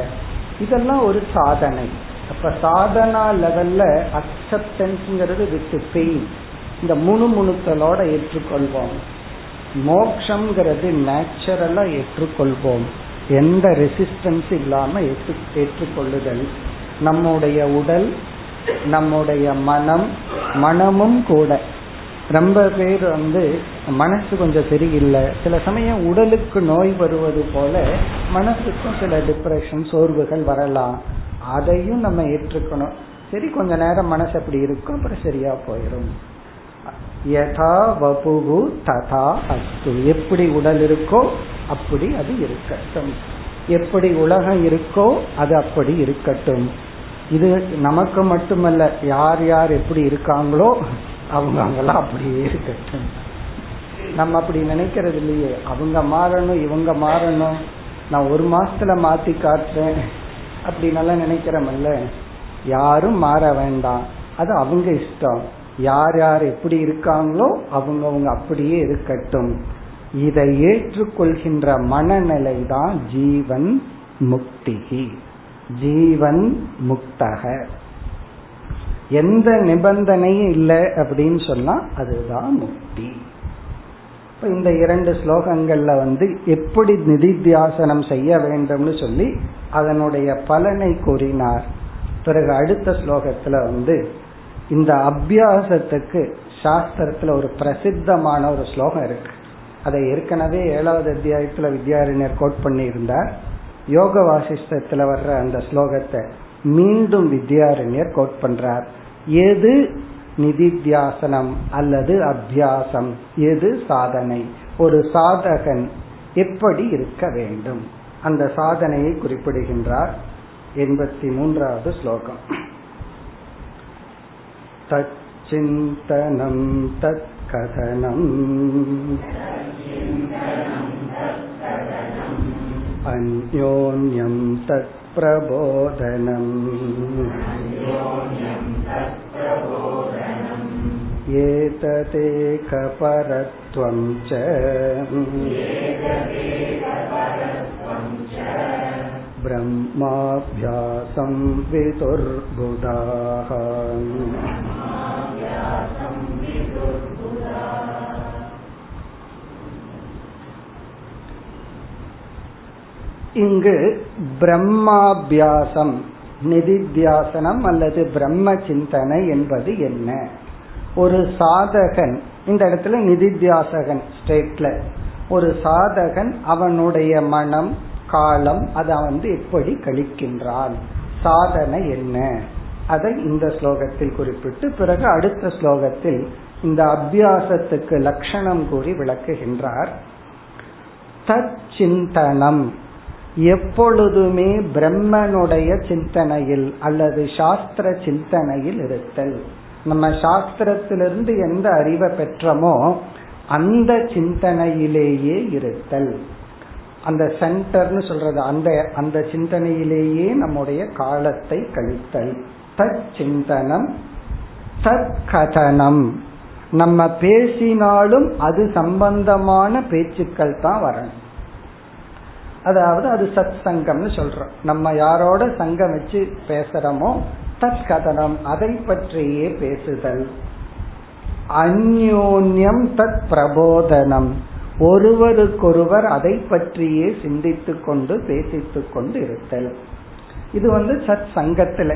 இதெல்லாம் ஒரு சாதனை. அப்ப சாதனா லெவல்ல அக்செப்டன்ஸ்ங்கிறது வித் பெயின் இந்த முணுமுணுத்தலோட ஏற்றுக்கொள்வோம். மோக்ஷங்கிறது நேச்சுரலா ஏற்றுக்கொள்வோம். எந்த ரெசிஸ்டன்ஸ் இல்லாம ஏற்று ஏற்றுக்கொள்ளுதல். நம்முடைய உடல் நம்முடைய மனம் மனமும் கூட. ரொம்ப பேர் வந்து மனசு கொஞ்சம் சரியில்லை. சில சமயம் உடலுக்கு நோய் வருவது போல மனசுக்கும் சில டிப்ரெஷன் சோர்வுகள் வரலாம். அதையும் நம்ம ஏற்றுக்கணும். சரி கொஞ்ச நேரம் மனசு அப்படி இருக்கும் அப்புறம் சரியா போயிடும் யதா வபுகு ததா அஸ்து. எப்படி உடல் இருக்கோ அப்படி அது இருக்கட்டும். எப்படி உலகம் இருக்கோ அது அப்படி இருக்கட்டும். இது நமக்கு மட்டுமல்ல யார் யார் எப்படி இருக்காங்களோ அவங்க அவங்களாம் அப்படியே இருக்கட்டும். நம்ம அப்படி நினைக்கிறது இல்லையே. அவங்க மாறணும் இவங்க மாறணும். நான் ஒரு மாசத்துல மாத்தி காட்டுறேன். அப்படி நல்லா யாரும் மாற வேண்டாம். அது அவங்க இஷ்டம். யார் யார் எப்படி இருக்காங்களோ அவங்க அவங்க அப்படியே இருக்கட்டும். இதை ஏற்றுக்கொள்கின்ற மனநிலை தான் ஜீவன் முக்திகி. ஜீவன் முக்தக. எந்த நிபந்தனையும் இல்லை அப்படின்னு சொன்னா அதுதான் முக்தி. இப்ப இந்த இரண்டு ஸ்லோகங்கள்ல வந்து எப்படி நிதித்தியாசனம் செய்ய வேண்டும்னு சொல்லி அதனுடைய பலனை கூறினார். பிறகு அடுத்த ஸ்லோகத்துல வந்து இந்த அபியாசத்துக்கு சாஸ்திரத்துல ஒரு பிரசித்தமான ஒரு ஸ்லோகம் இருக்கு. அதை ஏற்கனவே ஏழாவது அத்தியாயத்துல வித்யாரண்யர் கோட் பண்ணியிருந்தார். யோக வாசிஷ்டத்துல வர்ற அந்த ஸ்லோகத்தை மீண்டும் வித்யாரண்யர் கோட் பண்றார். எது நிதித்தியாசனம் அல்லது அத்தியாசம் எது சாதனை? ஒரு சாதகன் எப்படி இருக்க வேண்டும்? அந்த சாதனையை குறிப்பிடுகின்றார். எண்பத்தி மூன்றாவது ஸ்லோகம். तच्चिन्तनं तत्कथनम् अन्योन्यं तत्प्रबोधनम् एतदेकपरत्वं च ब्रह्माभ्यासं विदुर्बुधाः இங்கு பிரம்மாபியாசம் நிதித்தியாசனம் அல்லது பிரம்ம சிந்தனை என்பது என்ன? ஒரு சாதகன் இந்த இடத்துல நிதித்தியாசகன் ஸ்டேட்ல ஒரு சாதகன் அவனுடைய மனம் காலம் அதை வந்து எப்படி கழிக்கின்றான்? சாதனை என்ன? அதை இந்த ஸ்லோகத்தில் குறிப்பிட்டு பிறகு அடுத்த ஸ்லோகத்தில் இந்த அபியாசத்துக்கு லட்சணம் கூறி விளக்குகின்றார். தச்சிந்தனம் எப்பொழுதுமே பிரம்மனுடைய சிந்தனையில் அல்லது சாஸ்திர சிந்தனையில் இருத்தல். நம்ம சாஸ்திரத்திலிருந்து எந்த அறிவை பெற்றோமோ அந்த சிந்தனையிலேயே இருத்தல். அந்த சென்டர்னு சொல்றது அந்த அந்த சிந்தனையிலேயே நம்முடைய காலத்தை கழித்தல். தத் சிந்தனம் தத் கதனம் நம்ம பேசினாலும் அது சம்பந்தமான பேச்சுக்கள் தான் வரணும். அதாவது அது சத் சங்கம்னு சொல்றோம். நம்ம யாரோட சங்கம் வச்சு பேசுறோமோ தத் கதனம் அதை பற்றியே பேசுதல். அந்யோன்யம் தத் பிரபோதனம். ஒருவருக்கொருவர் அதை பற்றியே சிந்தித்து கொண்டு பேசித்து கொண்டு இருத்தல். இது வந்து சத் சங்கத்துல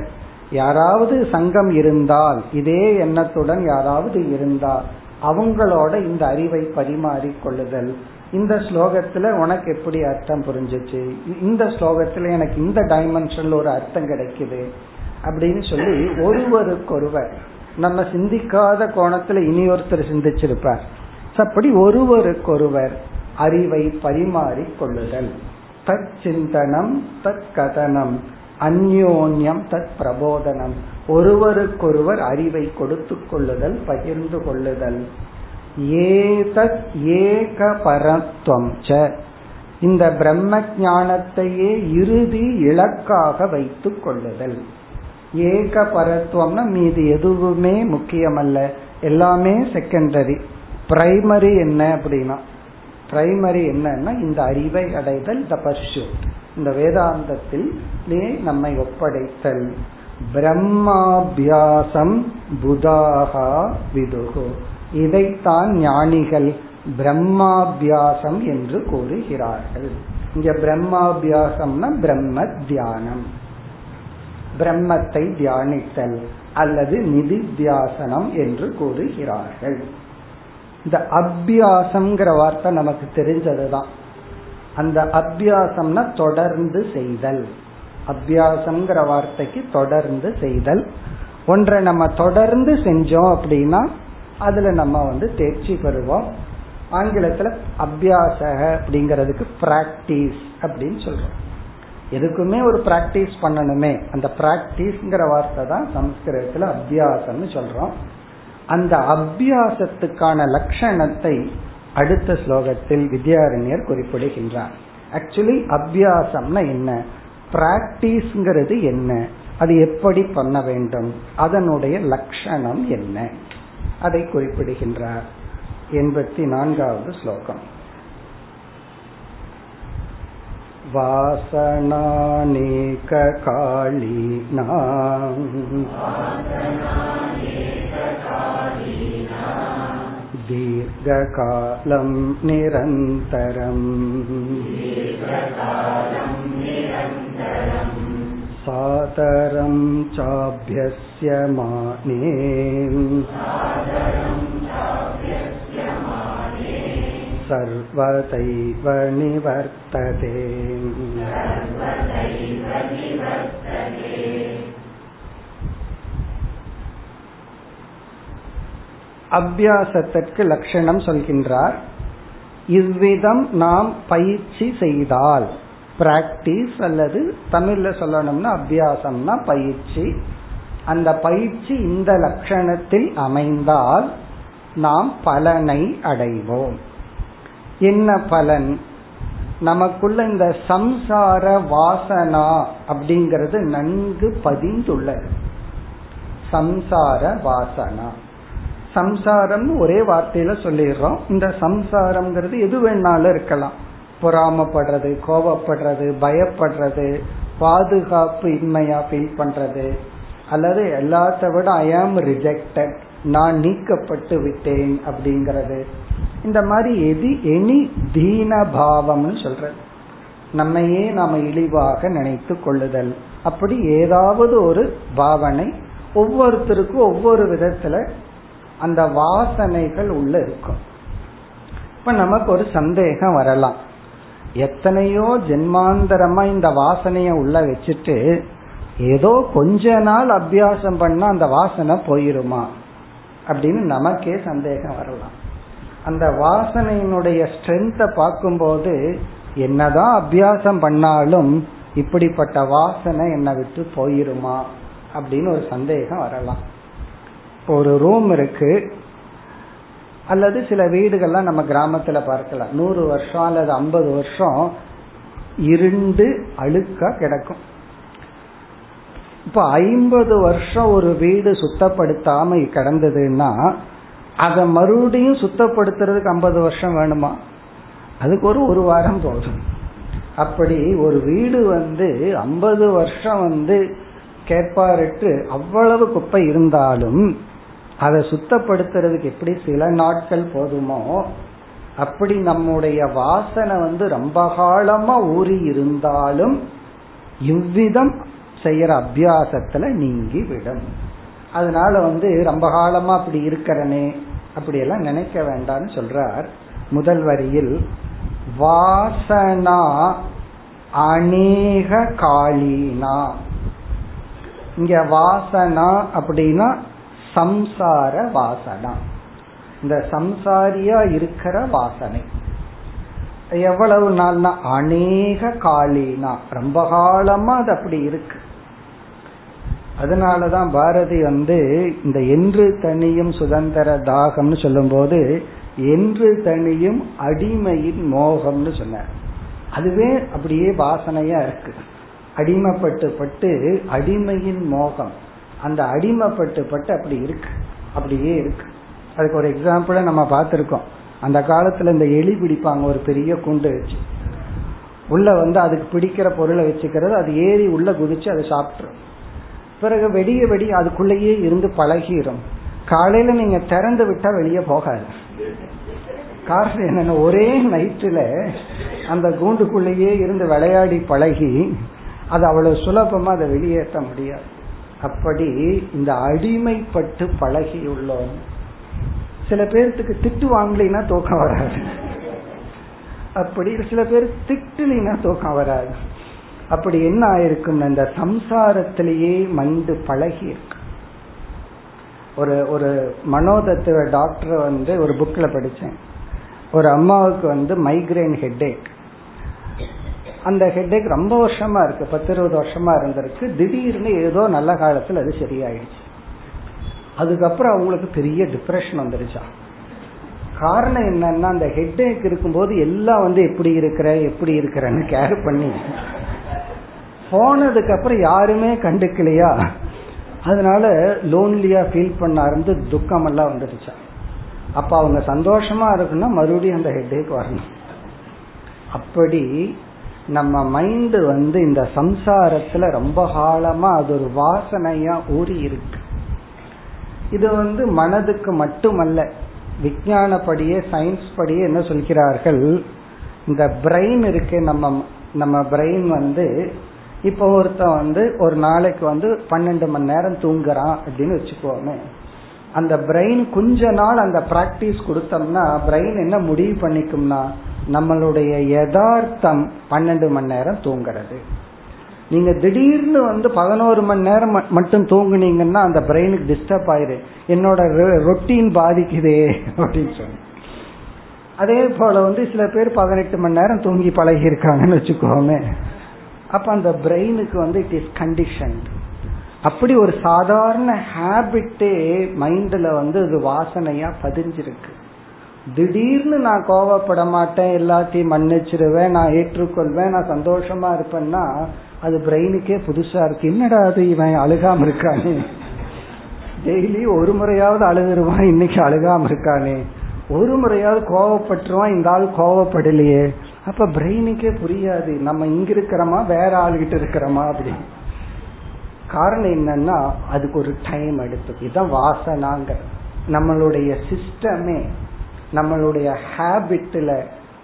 யாராவது சங்கம் இருந்தால் இதே எண்ணத்துடன் யாராவது இருந்தால் அவங்களோட இந்த அறிவை பரிமாறிக் கொள்ளுதல். இந்த ஸ்லோகத்துல உனக்கு எப்படி அர்த்தம் புரிஞ்சிச்சு? இந்த ஸ்லோகத்துல எனக்கு இந்த டைமென்ஷன்ல ஒரு அர்த்தம் கிடைக்குது அப்படின்னு சொல்லி ஒருவருக்கொருவர் நம்ம சிந்திக்காத கோணத்துல இனி ஒருத்தர் சிந்திச்சிருப்பார். அப்படி ஒருவருக்கொருவர் அறிவை பரிமாறி கொள்ளுதல். தத் சிந்தனம் தத் கதனம் அந்யோன்யம் தத் பிரபோதனம். ஒருவருக்கொருவர் அறிவை கொடுத்து கொள்ளுதல் பகிர்ந்து கொள்ளுதல். ஏதத் ஏக ச. இந்த பிரம்ம ஞானத்தையே இறுதி இலக்காக வைத்துக் கொள்ளுதல். ஏக பரத்துவம்னா மீது எதுவுமே முக்கியமல்ல. எல்லாமே செகண்டரி பிரைமரி என்ன அப்படின்னா? பிரைமரி என்னன்னா இந்த அறிவை அடைதல் த பர்சூட் இந்த வேதாந்தத்தில் நம்மை ஒப்படைத்தல். பிரம்மாபியாசம் புதாகா விதுகு. இதைத்தான் ஞானிகள் பிரம்மாபியாசம் என்று கூறுகிறார்கள். இங்க பிரம்மாபியாசம்னா பிரம்ம தியானம். பிரம்மத்தை தியானித்தல் அல்லது நிதித்தியாசனம் என்று கூறுகிறார்கள். இந்த அபியாசம்ங்கிற வார்த்தை நமக்கு தெரிஞ்சதுதான். அந்த அபியாசம்னா தொடர்ந்து செய்தல். அபியாசம்ங்கிற வார்த்தைக்கு தொடர்ந்து செய்தல். ஒன்றை நம்ம தொடர்ந்து செஞ்சோம் அப்படின்னா அதுல நம்ம வந்து தேர்ச்சி பெறுவோம். ஆங்கிலத்துல அபியாசக அப்படிங்கிறதுக்கு பிராக்டிஸ் அப்படின்னு சொல்றோம். எதுக்குமே ஒரு பிராக்டிஸ் பண்ணணுமே. அந்த பிராக்டிஸ்ங்கிற வார்த்தை தான் சம்ஸ்கிருதத்துல அபியாசம்னு சொல்றோம். அந்த அபியாசத்துக்கான லட்சணத்தை அடுத்த ஸ்லோகத்தில் வித்யாரண்யர் குறிப்பிடுகின்றார். ஆக்சுவலி அபியாசம்னா என்ன? பிராக்டிஸ்ங்கிறது என்ன? அது எப்படி பண்ண வேண்டும்? அதனுடைய லட்சணம் என்ன? அதை குறிப்பிடுகின்றார் எண்பத்தி நான்காவது ஸ்லோகம் वासनानेककालीनाम् दीर्घकालं निरन्तरम् सादरं चाभ्यस्य माने सर्वदैव निवर्तते அபியாசத்திற்கு லட்சணம் சொல்கின்றார் இவ்விதம் நாம் பயிற்சி செய்தால் பிராக்டிஸ் அல்லது தமிழ்ல சொல்லணும்னா அபியாசம்னா பயிற்சி. அந்த பயிற்சி இந்த லட்சணத்தில் அமைந்தால் நாம் பலனை அடைவோம். என்ன பலன்? நமக்குள்ள இந்த சம்சார வாசனா அப்படிங்கிறது நன்கு பதிந்துள்ளது சம்சார வாசனா. சம்சாரம் ஒரே வார்த்தையில சொல்லிடுறோம். இந்த சம்சாரம்ங்கிறது எது வேணாலும் இருக்கலாம். பொறாமப்படுறது கோபப்படுறது பயப்படுறது பாதுகாப்பு இன்மையா ஃபீல் பண்றது. அல்லது எல்லாத்த விட ஐ ஆம் ரிஜெக்டட் நான் நீக்கப்பட்டு விட்டேன் அப்படிங்கிறது. இந்த மாதிரி எது எனி தீன பாவம்னு சொல்றது. நம்மையே நாம இழிவாக நினைத்து கொள்ளுதல். அப்படி ஏதாவது ஒரு பாவனை ஒவ்வொருத்தருக்கும் ஒவ்வொரு விதத்துல அந்த வாசனைகள் உள்ள இருக்கும். இப்ப நமக்கு ஒரு சந்தேகம் வரலாம். எத்தனையோ ஜென்மாந்தரமா இந்த வாசனைய உள்ள வச்சுட்டு ஏதோ கொஞ்ச நாள் அபியாசம் பண்ணா அந்த வாசனை போயிருமா? அப்படின்னு நமக்கே சந்தேகம் வரலாம். அந்த வாசனையினுடைய ஸ்ட்ரென்த்தை பார்க்கும்போது என்னதான் அபியாசம் பண்ணாலும் இப்படிப்பட்ட வாசனை என்னை விட்டு போயிருமா? அப்படின்னு ஒரு சந்தேகம் வரலாம். இப்போ ஒரு ரூம் இருக்கு. அல்லது சில வீடுகள்லாம் நம்ம கிராமத்துல பார்க்கலாம். நூறு வருஷம் அல்லது ஐம்பது வருஷம் இருண்டு அழுக்கா கிடக்கும். இப்ப ஐம்பது வருஷம் ஒரு வீடு சுத்தப்படுத்தாம கிடந்ததுன்னா அதை மறுபடியும் சுத்தப்படுத்துறதுக்கு ஐம்பது வருஷம் வேணுமா? அதுக்கு ஒரு ஒரு வாரம் போதும். அப்படி ஒரு வீடு வந்து ஐம்பது வருஷம் வந்து கேட்பாரிட்டு அவ்வளவு குப்பை இருந்தாலும் அதை சுத்தப்படுத்துறதுக்கு எப்படி சில நாட்கள் போதுமோ அப்படி நம்முடைய வாசனை வந்து ரொம்ப காலமா ஊறி இருந்தாலும் இவ்விதம் செய்யற அபியாசத்துல நீங்கி விடும். அதனால வந்து ரொம்ப காலமா அப்படி இருக்கிறனே அப்படி எல்லாம் நினைக்க வேண்டாம்னு சொல்றார். முதல் வரியில் வாசனா அநேக காலினா. இங்க வாசனா அப்படின்னா சம்சார வாசனா. இந்த சம்சாரியா இருக்கிற வாசனை. எவ்வளவு நாள்னா அநேக காலினா ரொம்ப காலமா அது அப்படி இருக்கு. அதனாலதான் பாரதி வந்து இந்த என்று தனியும் சுதந்திர தாகம்னு சொல்லும்போது என்று தனியும் அடிமையின் மோகம்னு சொன்னார். அதுவே அப்படியே வாசனையா இருக்கு. அடிமைப்பட்டு பட்டு அடிமையின் மோகம். அந்த அடிமைப்பட்டு பட்டு அப்படி இருக்கு. அப்படியே இருக்கு. அதுக்கு ஒரு எக்ஸாம்பிளை நம்ம பார்த்துருக்கோம். அந்த காலத்துல இந்த எலி பிடிப்பாங்க ஒரு பெரிய குண்டு வச்சு. உள்ள வந்து அதுக்கு பிடிக்கிற பொருளை வச்சுக்கிறது அது ஏறி உள்ள குதிச்சு அதை சாப்பிட்ரும் பிறகு வெடிய வெடி அதுக்குள்ளேயே இருந்து பழகிரும். காலையில நீங்க திறந்து விட்டா வெளியே போகாது. காரணம் என்னன்னா ஒரே நைட்டுல அந்த கூண்டுக்குள்ளேயே இருந்து விளையாடி பழகி அது அவ்வளவு சுலபமா அதை வெளியேற்ற முடியாது. அப்படி இந்த அடிமைப்பட்டு பழகியுள்ளோம். சில பேர்த்துக்கு திட்டு வாங்கலைன்னா தூக்கம் வராது. அப்படி சில பேர் திட்டுலினா தூக்கம் வராது. அப்படி என்ன ஆயிருக்கும் இந்த சம்சாரத்திலேயே மைண்டு பழகி இருக்கு. ஒரு ஒரு மனோதத்துவ டாக்டர் வந்து ஒரு புக்ல படிச்சேன் ஒரு அம்மாவுக்கு வந்து மைக்ரைன் ஹெட்டேக் அந்த ஹெட்டேக் ரொம்ப வருஷமா இருக்கு பத்து இருபது வருஷமா இருந்திருக்கு. திடீர்னு ஏதோ நல்ல காலத்துல அது சரியாயிடுச்சு. அதுக்கப்புறம் அவங்களுக்கு பெரிய டிப்ரெஷன் வந்துருச்சா? காரணம் என்னன்னா அந்த ஹெட்டேக் இருக்கும்போது எல்லாம் வந்து எப்படி இருக்கிற எப்படி இருக்கிறன்னு கேர் பண்ணி போனதுக்கு அப்புறம் யாருமே கண்டுக்கலையா? அதனால லோன்லியா ஃபீல் பண்ண ஆரம்பிச்சு துக்கம் எல்லாம் வந்துடுச்சா அப்ப அவங்க சந்தோஷமா இருக்குன்னா மறுபடியும் அந்த ஹெட்டேக் வரணும். அப்படி நம்ம மைண்ட் வந்து இந்த சம்சாரத்துல ரொம்ப காலமா அது ஒரு வாசனையா ஊறி இருக்கு. இது வந்து மனதுக்கு மட்டுமல்ல விஞ்ஞானப்படியே சயின்ஸ் படியே என்ன சொல்கிறார்கள் இந்த பிரெயின் இருக்கு நம்ம நம்ம பிரெயின் வந்து இப்போ ஒருத்தன் வந்து ஒரு நாளைக்கு வந்து பன்னெண்டு மணி நேரம் தூங்குறான் அப்படின்னு வச்சுக்கோமே. அந்த பிரெயின் கொஞ்ச நாள் அந்த பிராக்டிஸ் கொடுத்தோம்னா பிரெயின் என்ன முடிவு பண்ணிக்கும்னா நம்மளுடைய யதார்த்தம் பன்னெண்டு மணி நேரம் தூங்குறது. நீங்க திடீர்னு வந்து பதினோரு மணி நேரம் மட்டும் தூங்குனீங்கன்னா அந்த பிரெயினுக்கு டிஸ்டர்ப் ஆயிரு. என்னோட ரொட்டீன் பாதிக்குதே அப்படின்னு சொல்லி. அதே போல வந்து சில பேர் பதினெட்டு மணி நேரம் தூங்கி பழகி இருக்காங்கன்னு வச்சுக்கோமே. அப்ப அந்த பிரெயினுக்கு வந்து இட் இஸ் கண்டிஷன் அப்படி ஒரு சாதாரண ஹேபிட்டே மைண்ட்ல வந்து அது வாசனையா பதிஞ்சிருக்கு. திடீர்னு நான் கோவப்பட மாட்டேன் எல்லாத்தையும் மன்னிச்சிருவேன் நான் ஏற்றுக்கொள்வேன் நான் சந்தோஷமா இருப்பேன்னா அது பிரெயினுக்கே புதுசா இருக்கு. என்னடா அது இவன் அழுகாம இருக்கானே? டெய்லி ஒரு முறையாவது அழுதுருவான் இன்னைக்கு அழுகாம இருக்கானே? ஒரு முறையாவது கோவப்பட்டுருவான் இந்த ஆள் கோவப்படலையே. அப்ப பிரெயினுக்கே புரியாது. நம்ம இங்க இருக்கிறோமா வேற ஆளுகிட்ட இருக்கிறோமா அப்படி. காரணம் என்னன்னா அதுக்கு ஒரு டைம் எடுத்து இதுதான் வாசனாங்க. நம்மளுடைய சிஸ்டமே நம்மளுடைய ஹேபிட்ல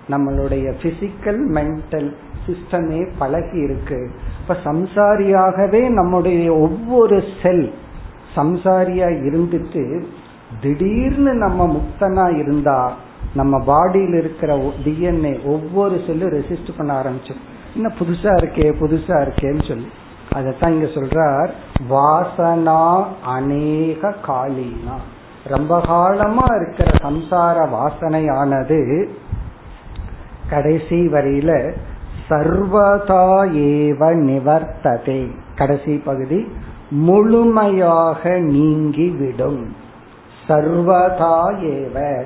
நம்மளுடைய பிசிக்கல் மென்டல் சிஸ்டமே பழகி இருக்கு. இப்ப சம்சாரியாகவே நம்முடைய ஒவ்வொரு செல் சம்சாரியா இருந்துட்டு திடீர்னு நம்ம முக்தனா இருந்தா நம்ம பாடியில் இருக்கிற டிஎன்ஏ ஒவ்வொரு செல்லும் ரெசிஸ்ட் பண்ண ஆரம்பிச்சோம் இன்னும் புதுசா இருக்கே புதுசா இருக்கேன்னு சொல்லி. அதத்தான் இங்க சொல்றார் வாசனா அநேக காலினா. ரொம்ப காலமா இருக்கிற சம்சார வாசனையானது கடைசி வரியில சர்வதா ஏவ நிவர்த்ததே. கடைசி பகுதி முழுமையாக நீங்கிவிடும். சர்வதா ஏவ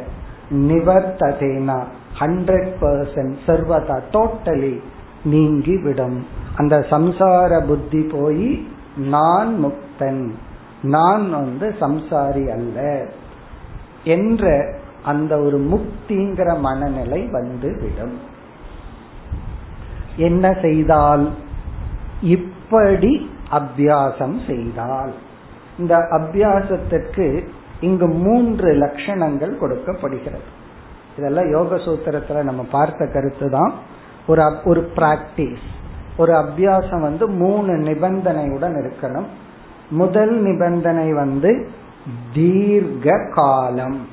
நிவர்த்ததேனா. ஹண்ட்ரட் பர்சன்ட் சர்வதா டோட்டலி நீங்கிவிடும். அந்த சம்சார புத்தி போய் நான் முக்தன். நான் வந்து சம்சாரி அல்ல என்ற அந்த ஒரு முக்திங்கிற மனநிலை வந்துவிடும். என்ன செய்தால்? இப்படி அபியாசம் செய்தால். இந்த அபியாசத்திற்கு இங்கு மூன்று லட்சணங்கள் கொடுக்கப்படுகிறது. இதெல்லாம் யோக சூத்திரத்துல நம்ம பார்த்த கருத்து தான். ஒரு ஒரு பிராக்டிஸ் ஒரு அபியாசம் வந்து மூணு நிபந்தனையுடன் இருக்கணும். முதல் நிபந்தனை வந்து தீர்க்க காலம்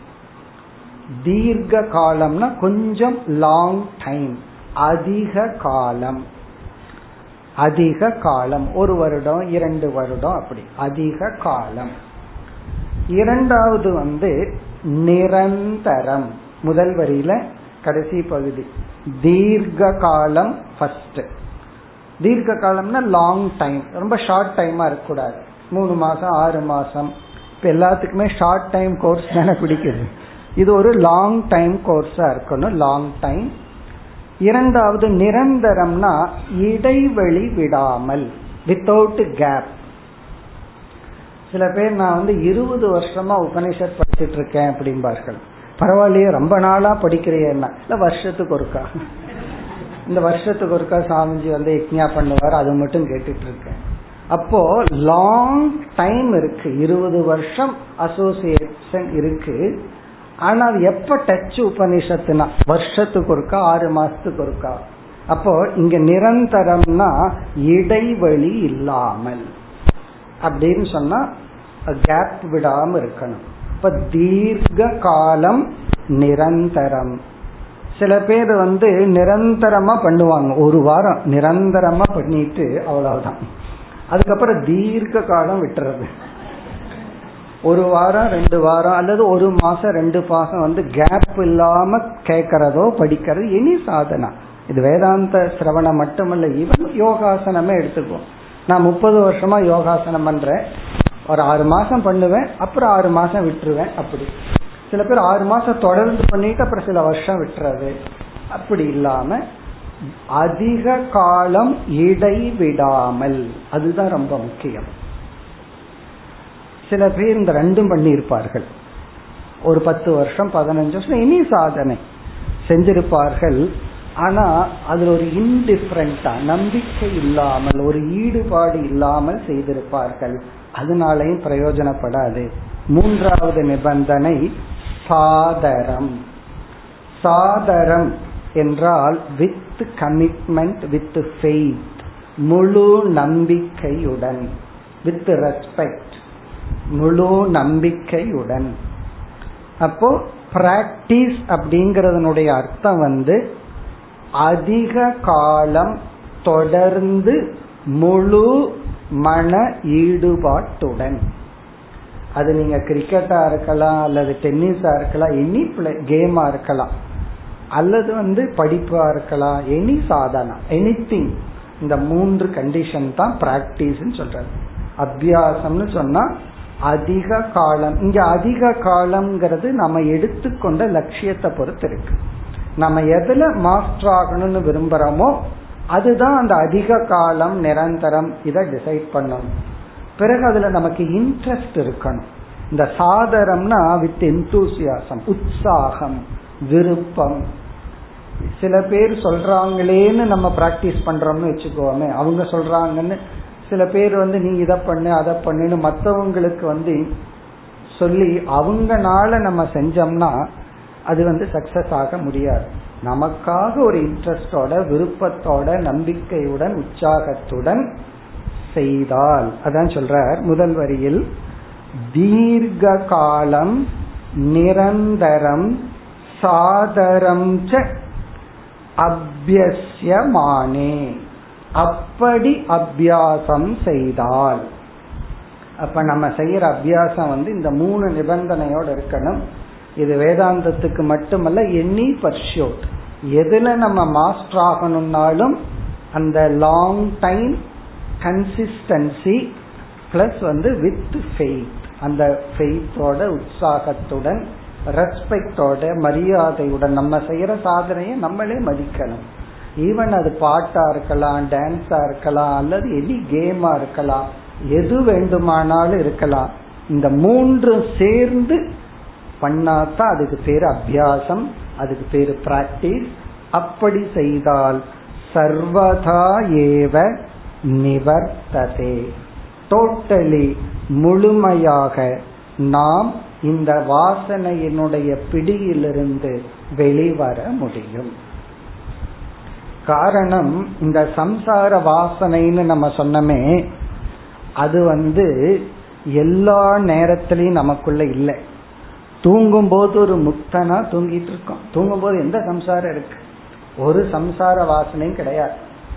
தீர்க்க காலம்னா கொஞ்சம் லாங் டைம் அதிக காலம். அதிக காலம் ஒரு வருடம் இரண்டு வருடம் அப்படி. அதிக காலம். இரண்டாவது வந்து நிரந்தரம். முதல் வரியில கடைசி பகுதி. தீர்க்க காலம் ஃபர்ஸ்ட் தீர்க்க காலம்னா லாங் டைம் ரொம்ப ஷார்ட் டைமா இருக்கக்கூடாது. மூணு மாசம் ஆறு மாசம். இப்ப எல்லாத்துக்குமே ஷார்ட் டைம் கோர்ஸ் தானே பிடிக்குது. இது ஒரு லாங் டைம் கோர்ஸா இருக்கணும் லாங் டைம் இரண்டாவது நிரந்தரம்னா இடைவெளி விடாமல் வித்தவுட் கேப் சில பேர் நான் வந்து இருபது வருஷமா உபனிஷத் படிச்சுட்டு இருக்கேன் அப்படிம்பார்கள். பரவாயில்லையே ரொம்ப நாளா படிக்கிறேன்னா. இல்ல வருஷத்துக்கு ஒருக்கா? இந்த வருஷத்துக்கு ஒருக்கா சாமிஜி வந்து யக்ஞா பண்ணுவார் அது மட்டும் கேட்டுட்டு இருக்கேன். அப்போ லாங் டைம் இருக்கு. இருபது வருஷம் அசோசியேஷன் இருக்கு. ஆனா அது எப்ப டச் உபனிஷத்துனா வருஷத்துக்கு ஒருக்கா ஆறு மாசத்துக்கு ஒருக்கா? அப்போ இங்க நிரந்தரம்னா இடைவெளி இல்லாமல். அப்படின்னு சொன்னா கேப் விடாம இருக்கணும். இப்ப தீர்க்க காலம் நிரந்தரம். சில பேர் வந்து நிரந்தரமா பண்ணுவாங்க. ஒரு வாரம் நிரந்தரமா பண்ணிட்டு அவ்வளவுதான். அதுக்கப்புறம் தீர்க்க காலம் விட்டுறது. ஒரு வாரம் ரெண்டு வாரம் அல்லது ஒரு மாசம் ரெண்டு மாசம் வந்து கேப் இல்லாம கேட்கறதோ படிக்கிறது இனி சாதனா. இது வேதாந்த சிரவணம் மட்டுமல்ல இவன் யோகாசனமே எடுத்துக்கும் நான் முப்பது வருஷமா யோகாசனம் பண்றேன். ஒரு ஆறு மாசம் பண்ணுவேன் அப்புறம் ஆறு மாசம் விட்டுருவேன் அப்படி. சில பேர் ஆறு மாசம் தொடர்ந்து பண்ணிட்டு அப்புறம் சில வருஷம் விட்டுறது. அப்படி இல்லாம அதிக காலம் இடைவிடாமல். அதுதான் ரொம்ப முக்கியம். சில பேர் இந்த ரெண்டும் பண்ணி இருப்பார்கள் ஒரு பத்து வருஷம் பதினஞ்சு வருஷம் இனி சாதனை செஞ்சிருப்பார்கள். ஆனா அதுல ஒரு இன்டிஃபரண்டா நம்பிக்கை இல்லாமல் ஒரு ஈடுபாடு இல்லாமல் செய்திருப்பார்கள். அதனாலையும் பிரயோஜனப்படாது. மூன்றாவது நிபந்தனை சாதரம். சாதரம் என்றால் வித் கமிட்மெண்ட் வித் ஃபெய்த் முழு நம்பிக்கையுடன். வித் ரெஸ்பெக்ட் முழு நம்பிக்கையுடன். அப்போ பிராக்டிஸ் அப்படிங்கறதனுடைய அர்த்தம் வந்து அதிக காலம் தொடர்ந்து முழு மன ஈடுபாட்டுடன். அது நீங்க கிரிக்கெட்டா இருக்கலாம் அல்லது டென்னிஸா இருக்கலாம் எனி பிளே கேமா இருக்கலாம். அல்லது வந்து படிப்பா இருக்கலாம். எனி சாதனா எனி திங் இந்த மூன்று கண்டிஷன் தான் பிராக்டிஸ் சொல்றது அத்தியாசம்னு சொன்னா அதிக காலம். இங்க அதிக காலம்ங்கிறது நம்ம எடுத்துக்கொண்ட லட்சியத்தை பொறுத்து இருக்கு. நம்ம எதுல மாஸ்டர் ஆகணும்னு விரும்புறோமோ அதுதான் அந்த அதிக காலம் நிரந்தரம் இதை டிசைட் பண்ணணும். பிறகு அதுல நமக்கு இன்ட்ரெஸ்ட் இருக்கணும். இந்த சாதரம்னா வித் எந்தூசியாசம் உற்சாகம் விருப்பம். சில பேர் சொல்றாங்களேன்னு நம்ம பிராக்டிஸ் பண்றோம்னு வச்சுக்கோமே. அவங்க சொல்றாங்கன்னு சில பேர் வந்து நீ இதை பண்ணு அதை பண்ணுன்னு மற்றவங்களுக்கு வந்து சொல்லி அவங்கனால நம்ம செஞ்சோம்னா அது வந்து சக்சஸ் ஆக முடியாது. நமக்காக ஒரு இன்ட்ரெஸ்டோட விருப்பத்தோட நம்பிக்கையுடன் உற்சாகத்துடன் செய்தால் அதான் சொல்றார் முதல் வரியில் தீர்க்க காலம் நிரந்தரம் சாதரம் ச அபியசியமானே அப்படி அபியாசம் செய்தால். அப்ப நம்ம செய்யற அபியாசம் வந்து இந்த மூணு நிபந்தனையோட இருக்கணும். இது வேதாந்தத்துக்கு மட்டுமல்ல எனி பர்ஷூட் எதுல நம்ம மாஸ்டர் ஆகணும்னாலும் அந்த லாங் டைம் கன்சிஸ்டன்சி பிளஸ் வந்து வித் ஃபெய்த் அந்த ஃபெய்த்தோட உற்சாகத்துடன் ரெஸ்பெக்டோட மரியாதையுடன் நம்ம செய்யற சாதனையை நம்மளே மதிக்கணும். ஈவன் அது பாட்டா இருக்கலாம் டான்ஸா இருக்கலாம் அல்லது எனி கேமா இருக்கலாம் எது வேண்டுமானாலும் இருக்கலாம். இந்த மூன்று சேர்ந்து பண்ணாதான் அதுக்கு பேர் அபியாசம் அதுக்கு பேர் பிராக்டிஸ் அப்படி செய்தால் சர்வதா ஏவ நிவர்த்ததே. டோட்டலி முழுமையாக நாம் இந்த வாசனையினுடைய பிடியிலிருந்து வெளிவர முடியும். காரணம் இந்த சம்சார வாசனைன்னு நம்ம சொன்னமே அது வந்து எல்லா நேரத்திலையும் நமக்குள்ள இல்லை. தூங்கும் போது ஒரு முக்தனா தூங்கிட்டு இருக்கோம் தூங்கும் போது எந்த சம்சாரம் இருக்கு? ஒரு சம்சார வாசனையும் கிடையாது.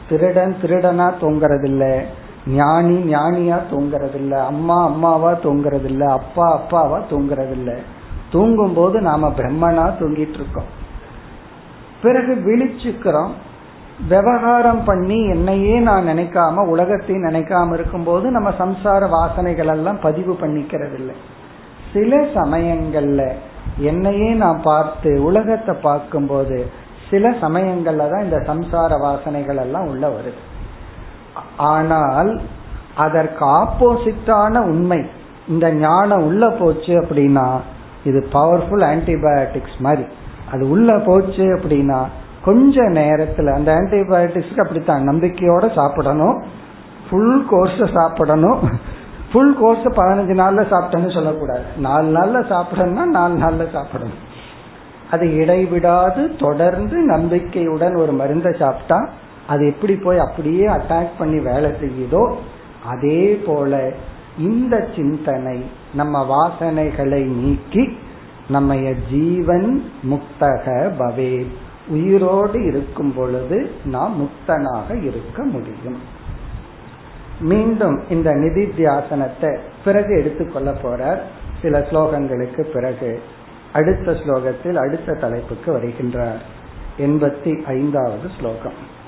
திருடன் திருடனா தூங்குறது ஞானி ஞானியா தூங்குறது இல்ல அம்மா அம்மாவா தூங்குறது இல்ல அப்பா அப்பாவா தூங்குறது இல்ல தூங்கும் போது நாம பிரம்மனா தூங்கிட்டு இருக்கோம் பிறகு விழிச்சுக்கிறோம். விவகாரம் பண்ணி என்னையே நான் நினைக்காம உலகத்தையும் நினைக்காம இருக்கும்போது நம்ம சம்சார வாசனைகள் எல்லாம் பதிவு பண்ணிக்கிறது இல்லை சில சமயங்கள்ல என்னையே நான் பார்த்து உலகத்தை பார்க்கும்போது சில சமயங்கள்ல தான் இந்த சம்சார வாசனைகள் எல்லாம் உள்ள வருது. ஆனால் அதற்கு ஆப்போசிட்டான உண்மை. இந்த ஞானம் உள்ள போச்சு அப்படின்னா இது பவர்ஃபுல் ஆன்டிபயோட்டிக்ஸ் மாதிரி. அது உள்ள போச்சு அப்படின்னா கொஞ்ச நேரத்துல அந்த ஆன்டிபயோட்டிக்ஸ்க்கு அப்படித்தான் நம்பிக்கையோட சாப்பிடணும். ஃபுல் கோர்ஸ் சாப்பிடணும். ஃபுல் கோர்ஸ் பதினஞ்சு நாள்ல சாப்பிட்டேன்னு சொல்லக்கூடாது. நாலு நாள்ல சாப்பிடணும்னா நாலு நாள்ல சாப்பிடணும். அது இடைவிடாது தொடர்ந்து நம்பிக்கையுடன் ஒரு மருந்தை சாப்பிட்டா அது எப்படி போய் அப்படியே அட்டாக் பண்ணி வேலை செய்யுதோ அதே போல இந்த சிந்தனை நம்ம வாசனைகளை நீக்கி நம்ம ஜீவன் முக்தக பவே. உயிரோடு இருக்கும் பொழுது நாம் முக்தனாக இருக்க முடியும். மீண்டும் இந்த நிதித்தியாசனத்தை பிறகு எடுத்துக்கொள்ள போறார். சில ஸ்லோகங்களுக்கு பிறகு அடுத்த ஸ்லோகத்தில் அடுத்த தலைப்புக்கு வருகின்றார். எண்பத்தி ஐந்தாவது ஸ்லோகம்.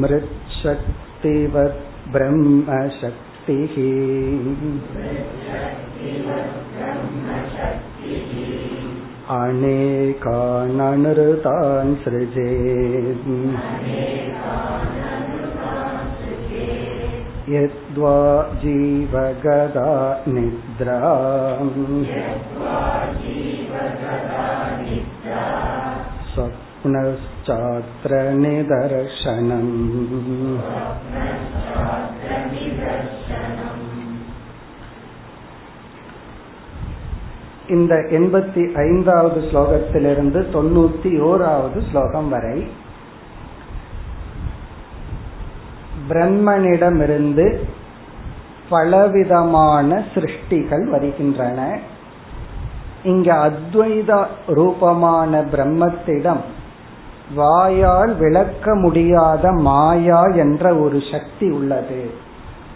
மிருச்சக்திவத் ब्रह्मशक्तिः अनेकानृतान् सृजे यद्वा जीवगदा निद्रा स्वप्नश्चात्र निदर्शनम् இந்த எண்பத்தி ஐந்தாவது ஸ்லோகத்திலிருந்து தொண்ணூத்தி ஓராவது ஸ்லோகம் வரை பிரம்மனிடமிருந்து பலவிதமான சிருஷ்டிகள் வருகின்றன இங்க அத்வைத ரூபமான பிரம்மத்திடம் வாயால் விளக்க முடியாத மாயா என்ற ஒரு சக்தி உள்ளது.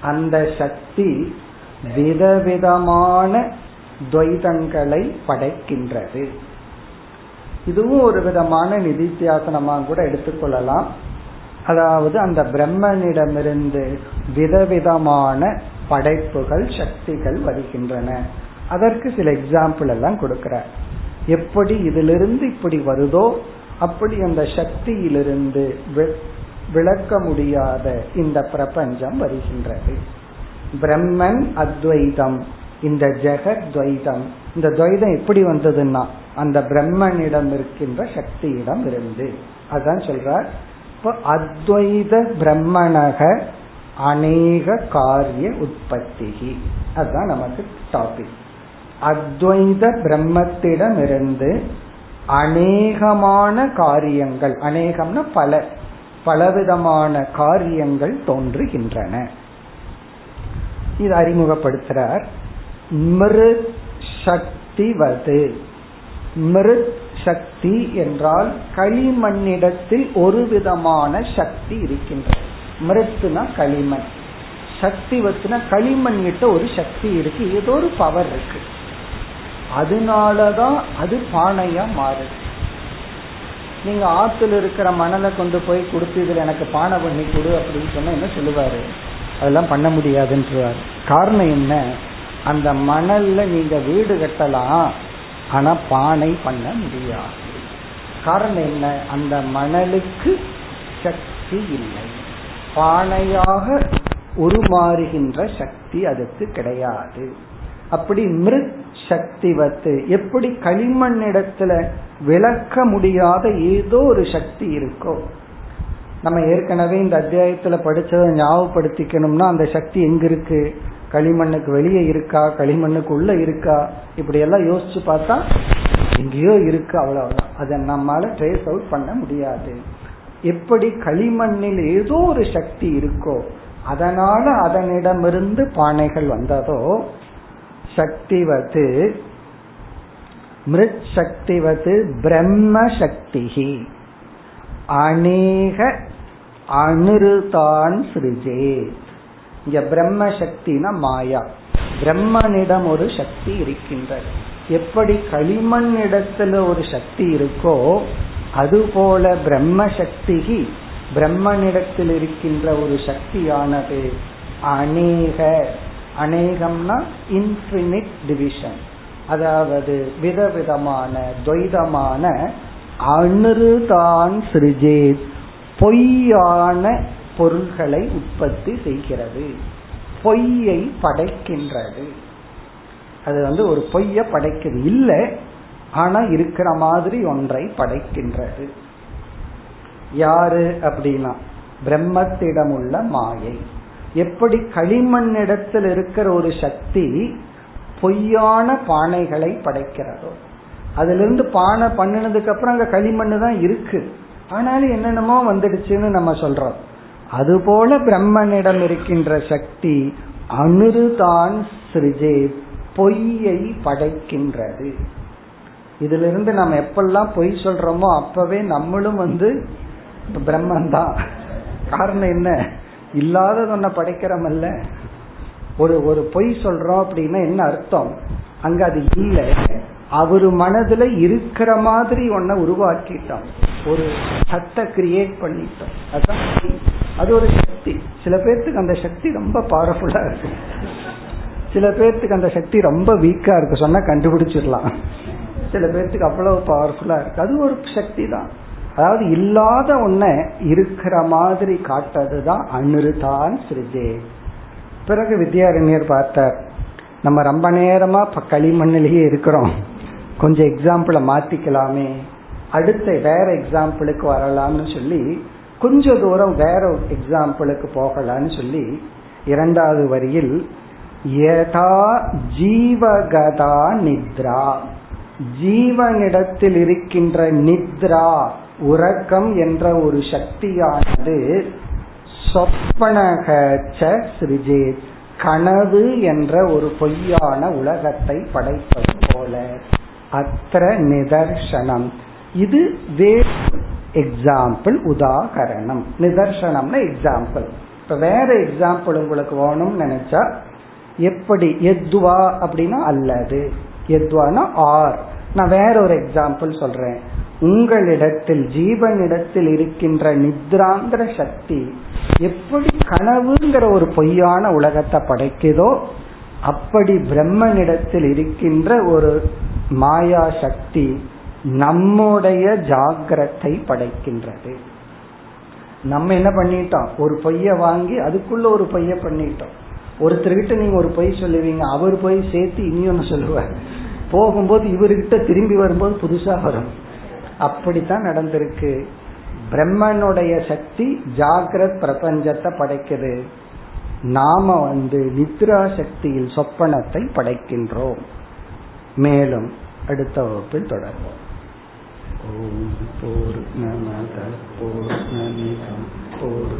அந்த சக்தி விதவிதமான துவைதங்களை படைக்கின்றது. இதுவும் ஒரு விதமான நிதித்தியாசனமாக கூட எடுத்துக்கொள்ளலாம். அதாவது அந்த பிரம்மனிடமிருந்து விதவிதமான படைப்புகள் சக்திகள் வருகின்றன. அதற்கு சில எக்ஸாம்பிள் எல்லாம் கொடுக்கிறார். எப்படி இதிலிருந்து இப்படி வருதோ அப்படி அந்த சக்தியிலிருந்து விளக்க முடியாத இந்த பிரபஞ்சம் வருகின்றது. பிரம்மன் அத்வைதம் இந்த ஜெகத் துவைதம். இந்த துவைதம் எப்படி வந்ததுன்னா அந்த பிரம்மனிடம் இருக்கின்ற சக்தியிடம் இருந்து. அதான் சொல்றார் இப்போ அத்வைத பிரம்மணக அநேக காரிய உற்பத்தி அதுதான் நமக்கு டாபிக் அத்வைத பிரம்மத்திடம் இருந்து அநேகமான காரியங்கள். அநேகம்னா பல. பலவிதமான காரியங்கள் தோன்றுகின்றன. இது அறிமுகப்படுத்துறார். மிருத் சக்திவது. மிருத் சக்தி என்றால் களிமண்ணிடத்தில் ஒரு விதமான சக்தி இருக்கின்றது. மிருத்துனா களிமண். சக்தி வச்சுனா களிமண் கிட்ட ஒரு சக்தி இருக்கு. ஏதோ ஒரு பவர் இருக்கு. அதனாலதான் அது பானையா மாறுது. நீங்க ஆத்துல இருக்கிற மணலை கொண்டு போய் கொடுத்து இதுல எனக்கு பானை பண்ணி கொடு அப்படின்னு சொன்னா என்ன சொல்லுவாரு? அதெல்லாம் பண்ண முடியாதுன்றாரு. காரணம் என்ன? அந்த மணல்ல நீங்க வீடு கட்டலாம் ஆனா பானை பண்ண முடியாது. காரணம் என்ன? அந்த மணலுக்கு சக்தி இல்லை. பானையாக உருமாறுகின்ற சக்தி அதுக்கு கிடையாது. அப்படி மிருத் சக்திவத்து. எப்படி களிமண் இடத்துல விளக்க முடியாத ஏதோ ஒரு சக்தி இருக்கோ. நம்ம ஏற்கனவே இந்த அத்தியாயத்துல படிச்சதை ஞாபகப்படுத்திக்கணும்னா அந்த சக்தி எங்க இருக்கு களிமண்ணுக்கு வெளியே இருக்கா? களிமண்ணுக்கு உள்ள இருக்கா? இப்படி எல்லாம் யோசிச்சு பார்த்தா எங்கேயோ இருக்கு அவ்வளவுதான். அதை நம்மால ட்ரேஸ் அவுட் பண்ண முடியாது. எப்படி களிமண்ணில் ஏதோ ஒரு சக்தி இருக்கோ அதனால அதனிடமிருந்து பானைகள் வந்ததோ சக்திவது மிருத் சக்திவது பிரம்ம சக்தி அநேக அனுருதான் சிருஜே. இங்க பிரம்ம சக்தினா மாயா. பிரம்மனிடம் ஒரு சக்தி இருக்கின்றது. எப்படி களிமண் இடத்துல ஒரு சக்தி இருக்கோ அதுபோல பிரம்ம சக்திகி பிரம்மனிடத்தில் இருக்கின்ற ஒரு சக்தியானது அநேக அநேகம்னா இன்ஃபினிட் டிவிஷன் அதாவது விதவிதமான துவைதமான அனுருதான் சிறிஜேத் பொய்யான பொருள்களை உற்பத்தி செய்கிறது. பொய்யை படைக்கின்றது. அது வந்து ஒரு பொய்ய படைக்கிறது. இல்லை ஆனா இருக்கிற மாதிரி ஒன்றை படைக்கின்றது. யாரு அப்படின்னா பிரம்மத்திடம் உள்ள மாயை. எப்படி களிமண்ணிடத்தில் இருக்கிற ஒரு சக்தி பொய்யான பானைகளை படைக்கிறதோ. அதுல இருந்து பானை பண்ணினதுக்கு அப்புறம் அங்க களிமண் தான் இருக்கு. ஆனாலும் என்னென்னமோ வந்துடுச்சுன்னு நம்ம சொல்றோம். அதுபோல பிரம்மனிடம் இருக்கின்ற சக்தி அணுதான் சிறிஜே பொய்யை படைக்கின்றது. இதுல இருந்து நம்ம எப்பெல்லாம் பொய் சொல்றோமோ அப்பவே நம்மளும் வந்து பிரம்மன் தான் காரணம் என்ன? இல்லாதது ஒன்ன படைக்கிறோமல்ல. ஒரு ஒரு பொய் சொல்றோம் அப்படின்னா என்ன அர்த்தம்? அங்க அது இல்லை. அவரு மனதுல இருக்கிற மாதிரி ஒன்ன உருவாக்கிட்டோம். ஒரு சட்டை கிரியேட் பண்ணிட்டோம். அதான் அது ஒரு சக்தி. சில பேர்த்துக்கு அந்த சக்தி ரொம்ப பவர்ஃபுல்லா இருக்கு. சில பேர்த்துக்கு அந்த சக்தி ரொம்ப வீக்கா இருக்கு. சொன்னா கண்டுபிடிச்சிடலாம். சில பேர்த்துக்கு அவ்வளவு பவர்ஃபுல்லா இருக்கு. அது ஒரு சக்தி தான். அதாவது இல்லாத ஒன்ன இருக்கிற மாதிரி காட்டதுதான் அனுருதான் சிறிஜே பிறகு வித்யாரண்யர் பார்த்தார் நம்ம ரொம்ப நேரமா களிமண்ணிலேயே இருக்கிறோம். கொஞ்சம் எக்ஸாம்பிளை மாத்திக்கலாமே. அடுத்த வேற எக்ஸாம்பிளுக்கு வரலாம்னு சொல்லி கொஞ்ச தூரம் வேற எக்ஸாம்பிளுக்கு போகலான்னு சொல்லி இரண்டாவது வரியில் யதா ஜீவகதா நித்ரா. ஜீவனிடத்தில் இருக்கின்ற நித்ரா உறக்கம் என்ற ஒரு சக்தியானது சொப்பனக சிறிஜேத் கனவு என்ற ஒரு பொய்யான உலகத்தை படைப்பது போல. அத்திர நிதர்சனம். இது வேறு எக்ஸாம்பிள் உதாகரணம். நிதர்சனம்னா எக்ஸாம்பிள் இப்ப வேற எக்ஸாம்பிள் உங்களுக்கு வேணும்னு நினைச்சா எப்படி? எத்வா அப்படின்னா அல்லது. எத்வானா ஆர். நான் வேற ஒரு எக்ஸாம்பிள் சொல்றேன். உங்களிடத்தில் ஜீவனிடத்தில் இருக்கின்ற நித்ராங்கிற சக்தி எப்படி கனவுங்கிற ஒரு பொய்யான உலகத்தை படைக்குதோ அப்படி பிரம்மனிடத்தில் இருக்கின்ற ஒரு மாயா சக்தி நம்முடைய ஜாகிரத்தை படைக்கின்றது. நம்ம என்ன பண்ணிட்டோம்? ஒரு பொய்ய வாங்கி அதுக்குள்ள ஒரு பொய்ய பண்ணிட்டோம். ஒருத்தர்கிட்ட நீங்க ஒரு பொய் சொல்லுவீங்க அவர் போய் சேர்த்து இனி ஒன்று சொல்லுவார். போகும்போது இவர்கிட்ட திரும்பி வரும்போது புதுசா வரும். அப்படித்தான் நடந்திருக்கு. பிரம்மனுடைய சக்தி ஜாகிரத் பிரபஞ்சத்தை படைக்கிறது நாம வந்து நித்ரா சக்தியில் சொப்பனத்தை படைக்கின்றோம். மேலும் அடுத்த வகுப்பில் தொடர்வோம். ஓம் போர் நமத போர் நமிதம் போர்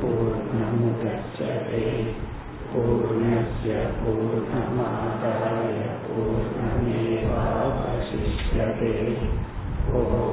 போர் நமுதச்சதே. பூர்ணய பூர்ணமாதாய பூர்ணமேவாவசிஷ்யதே Oh.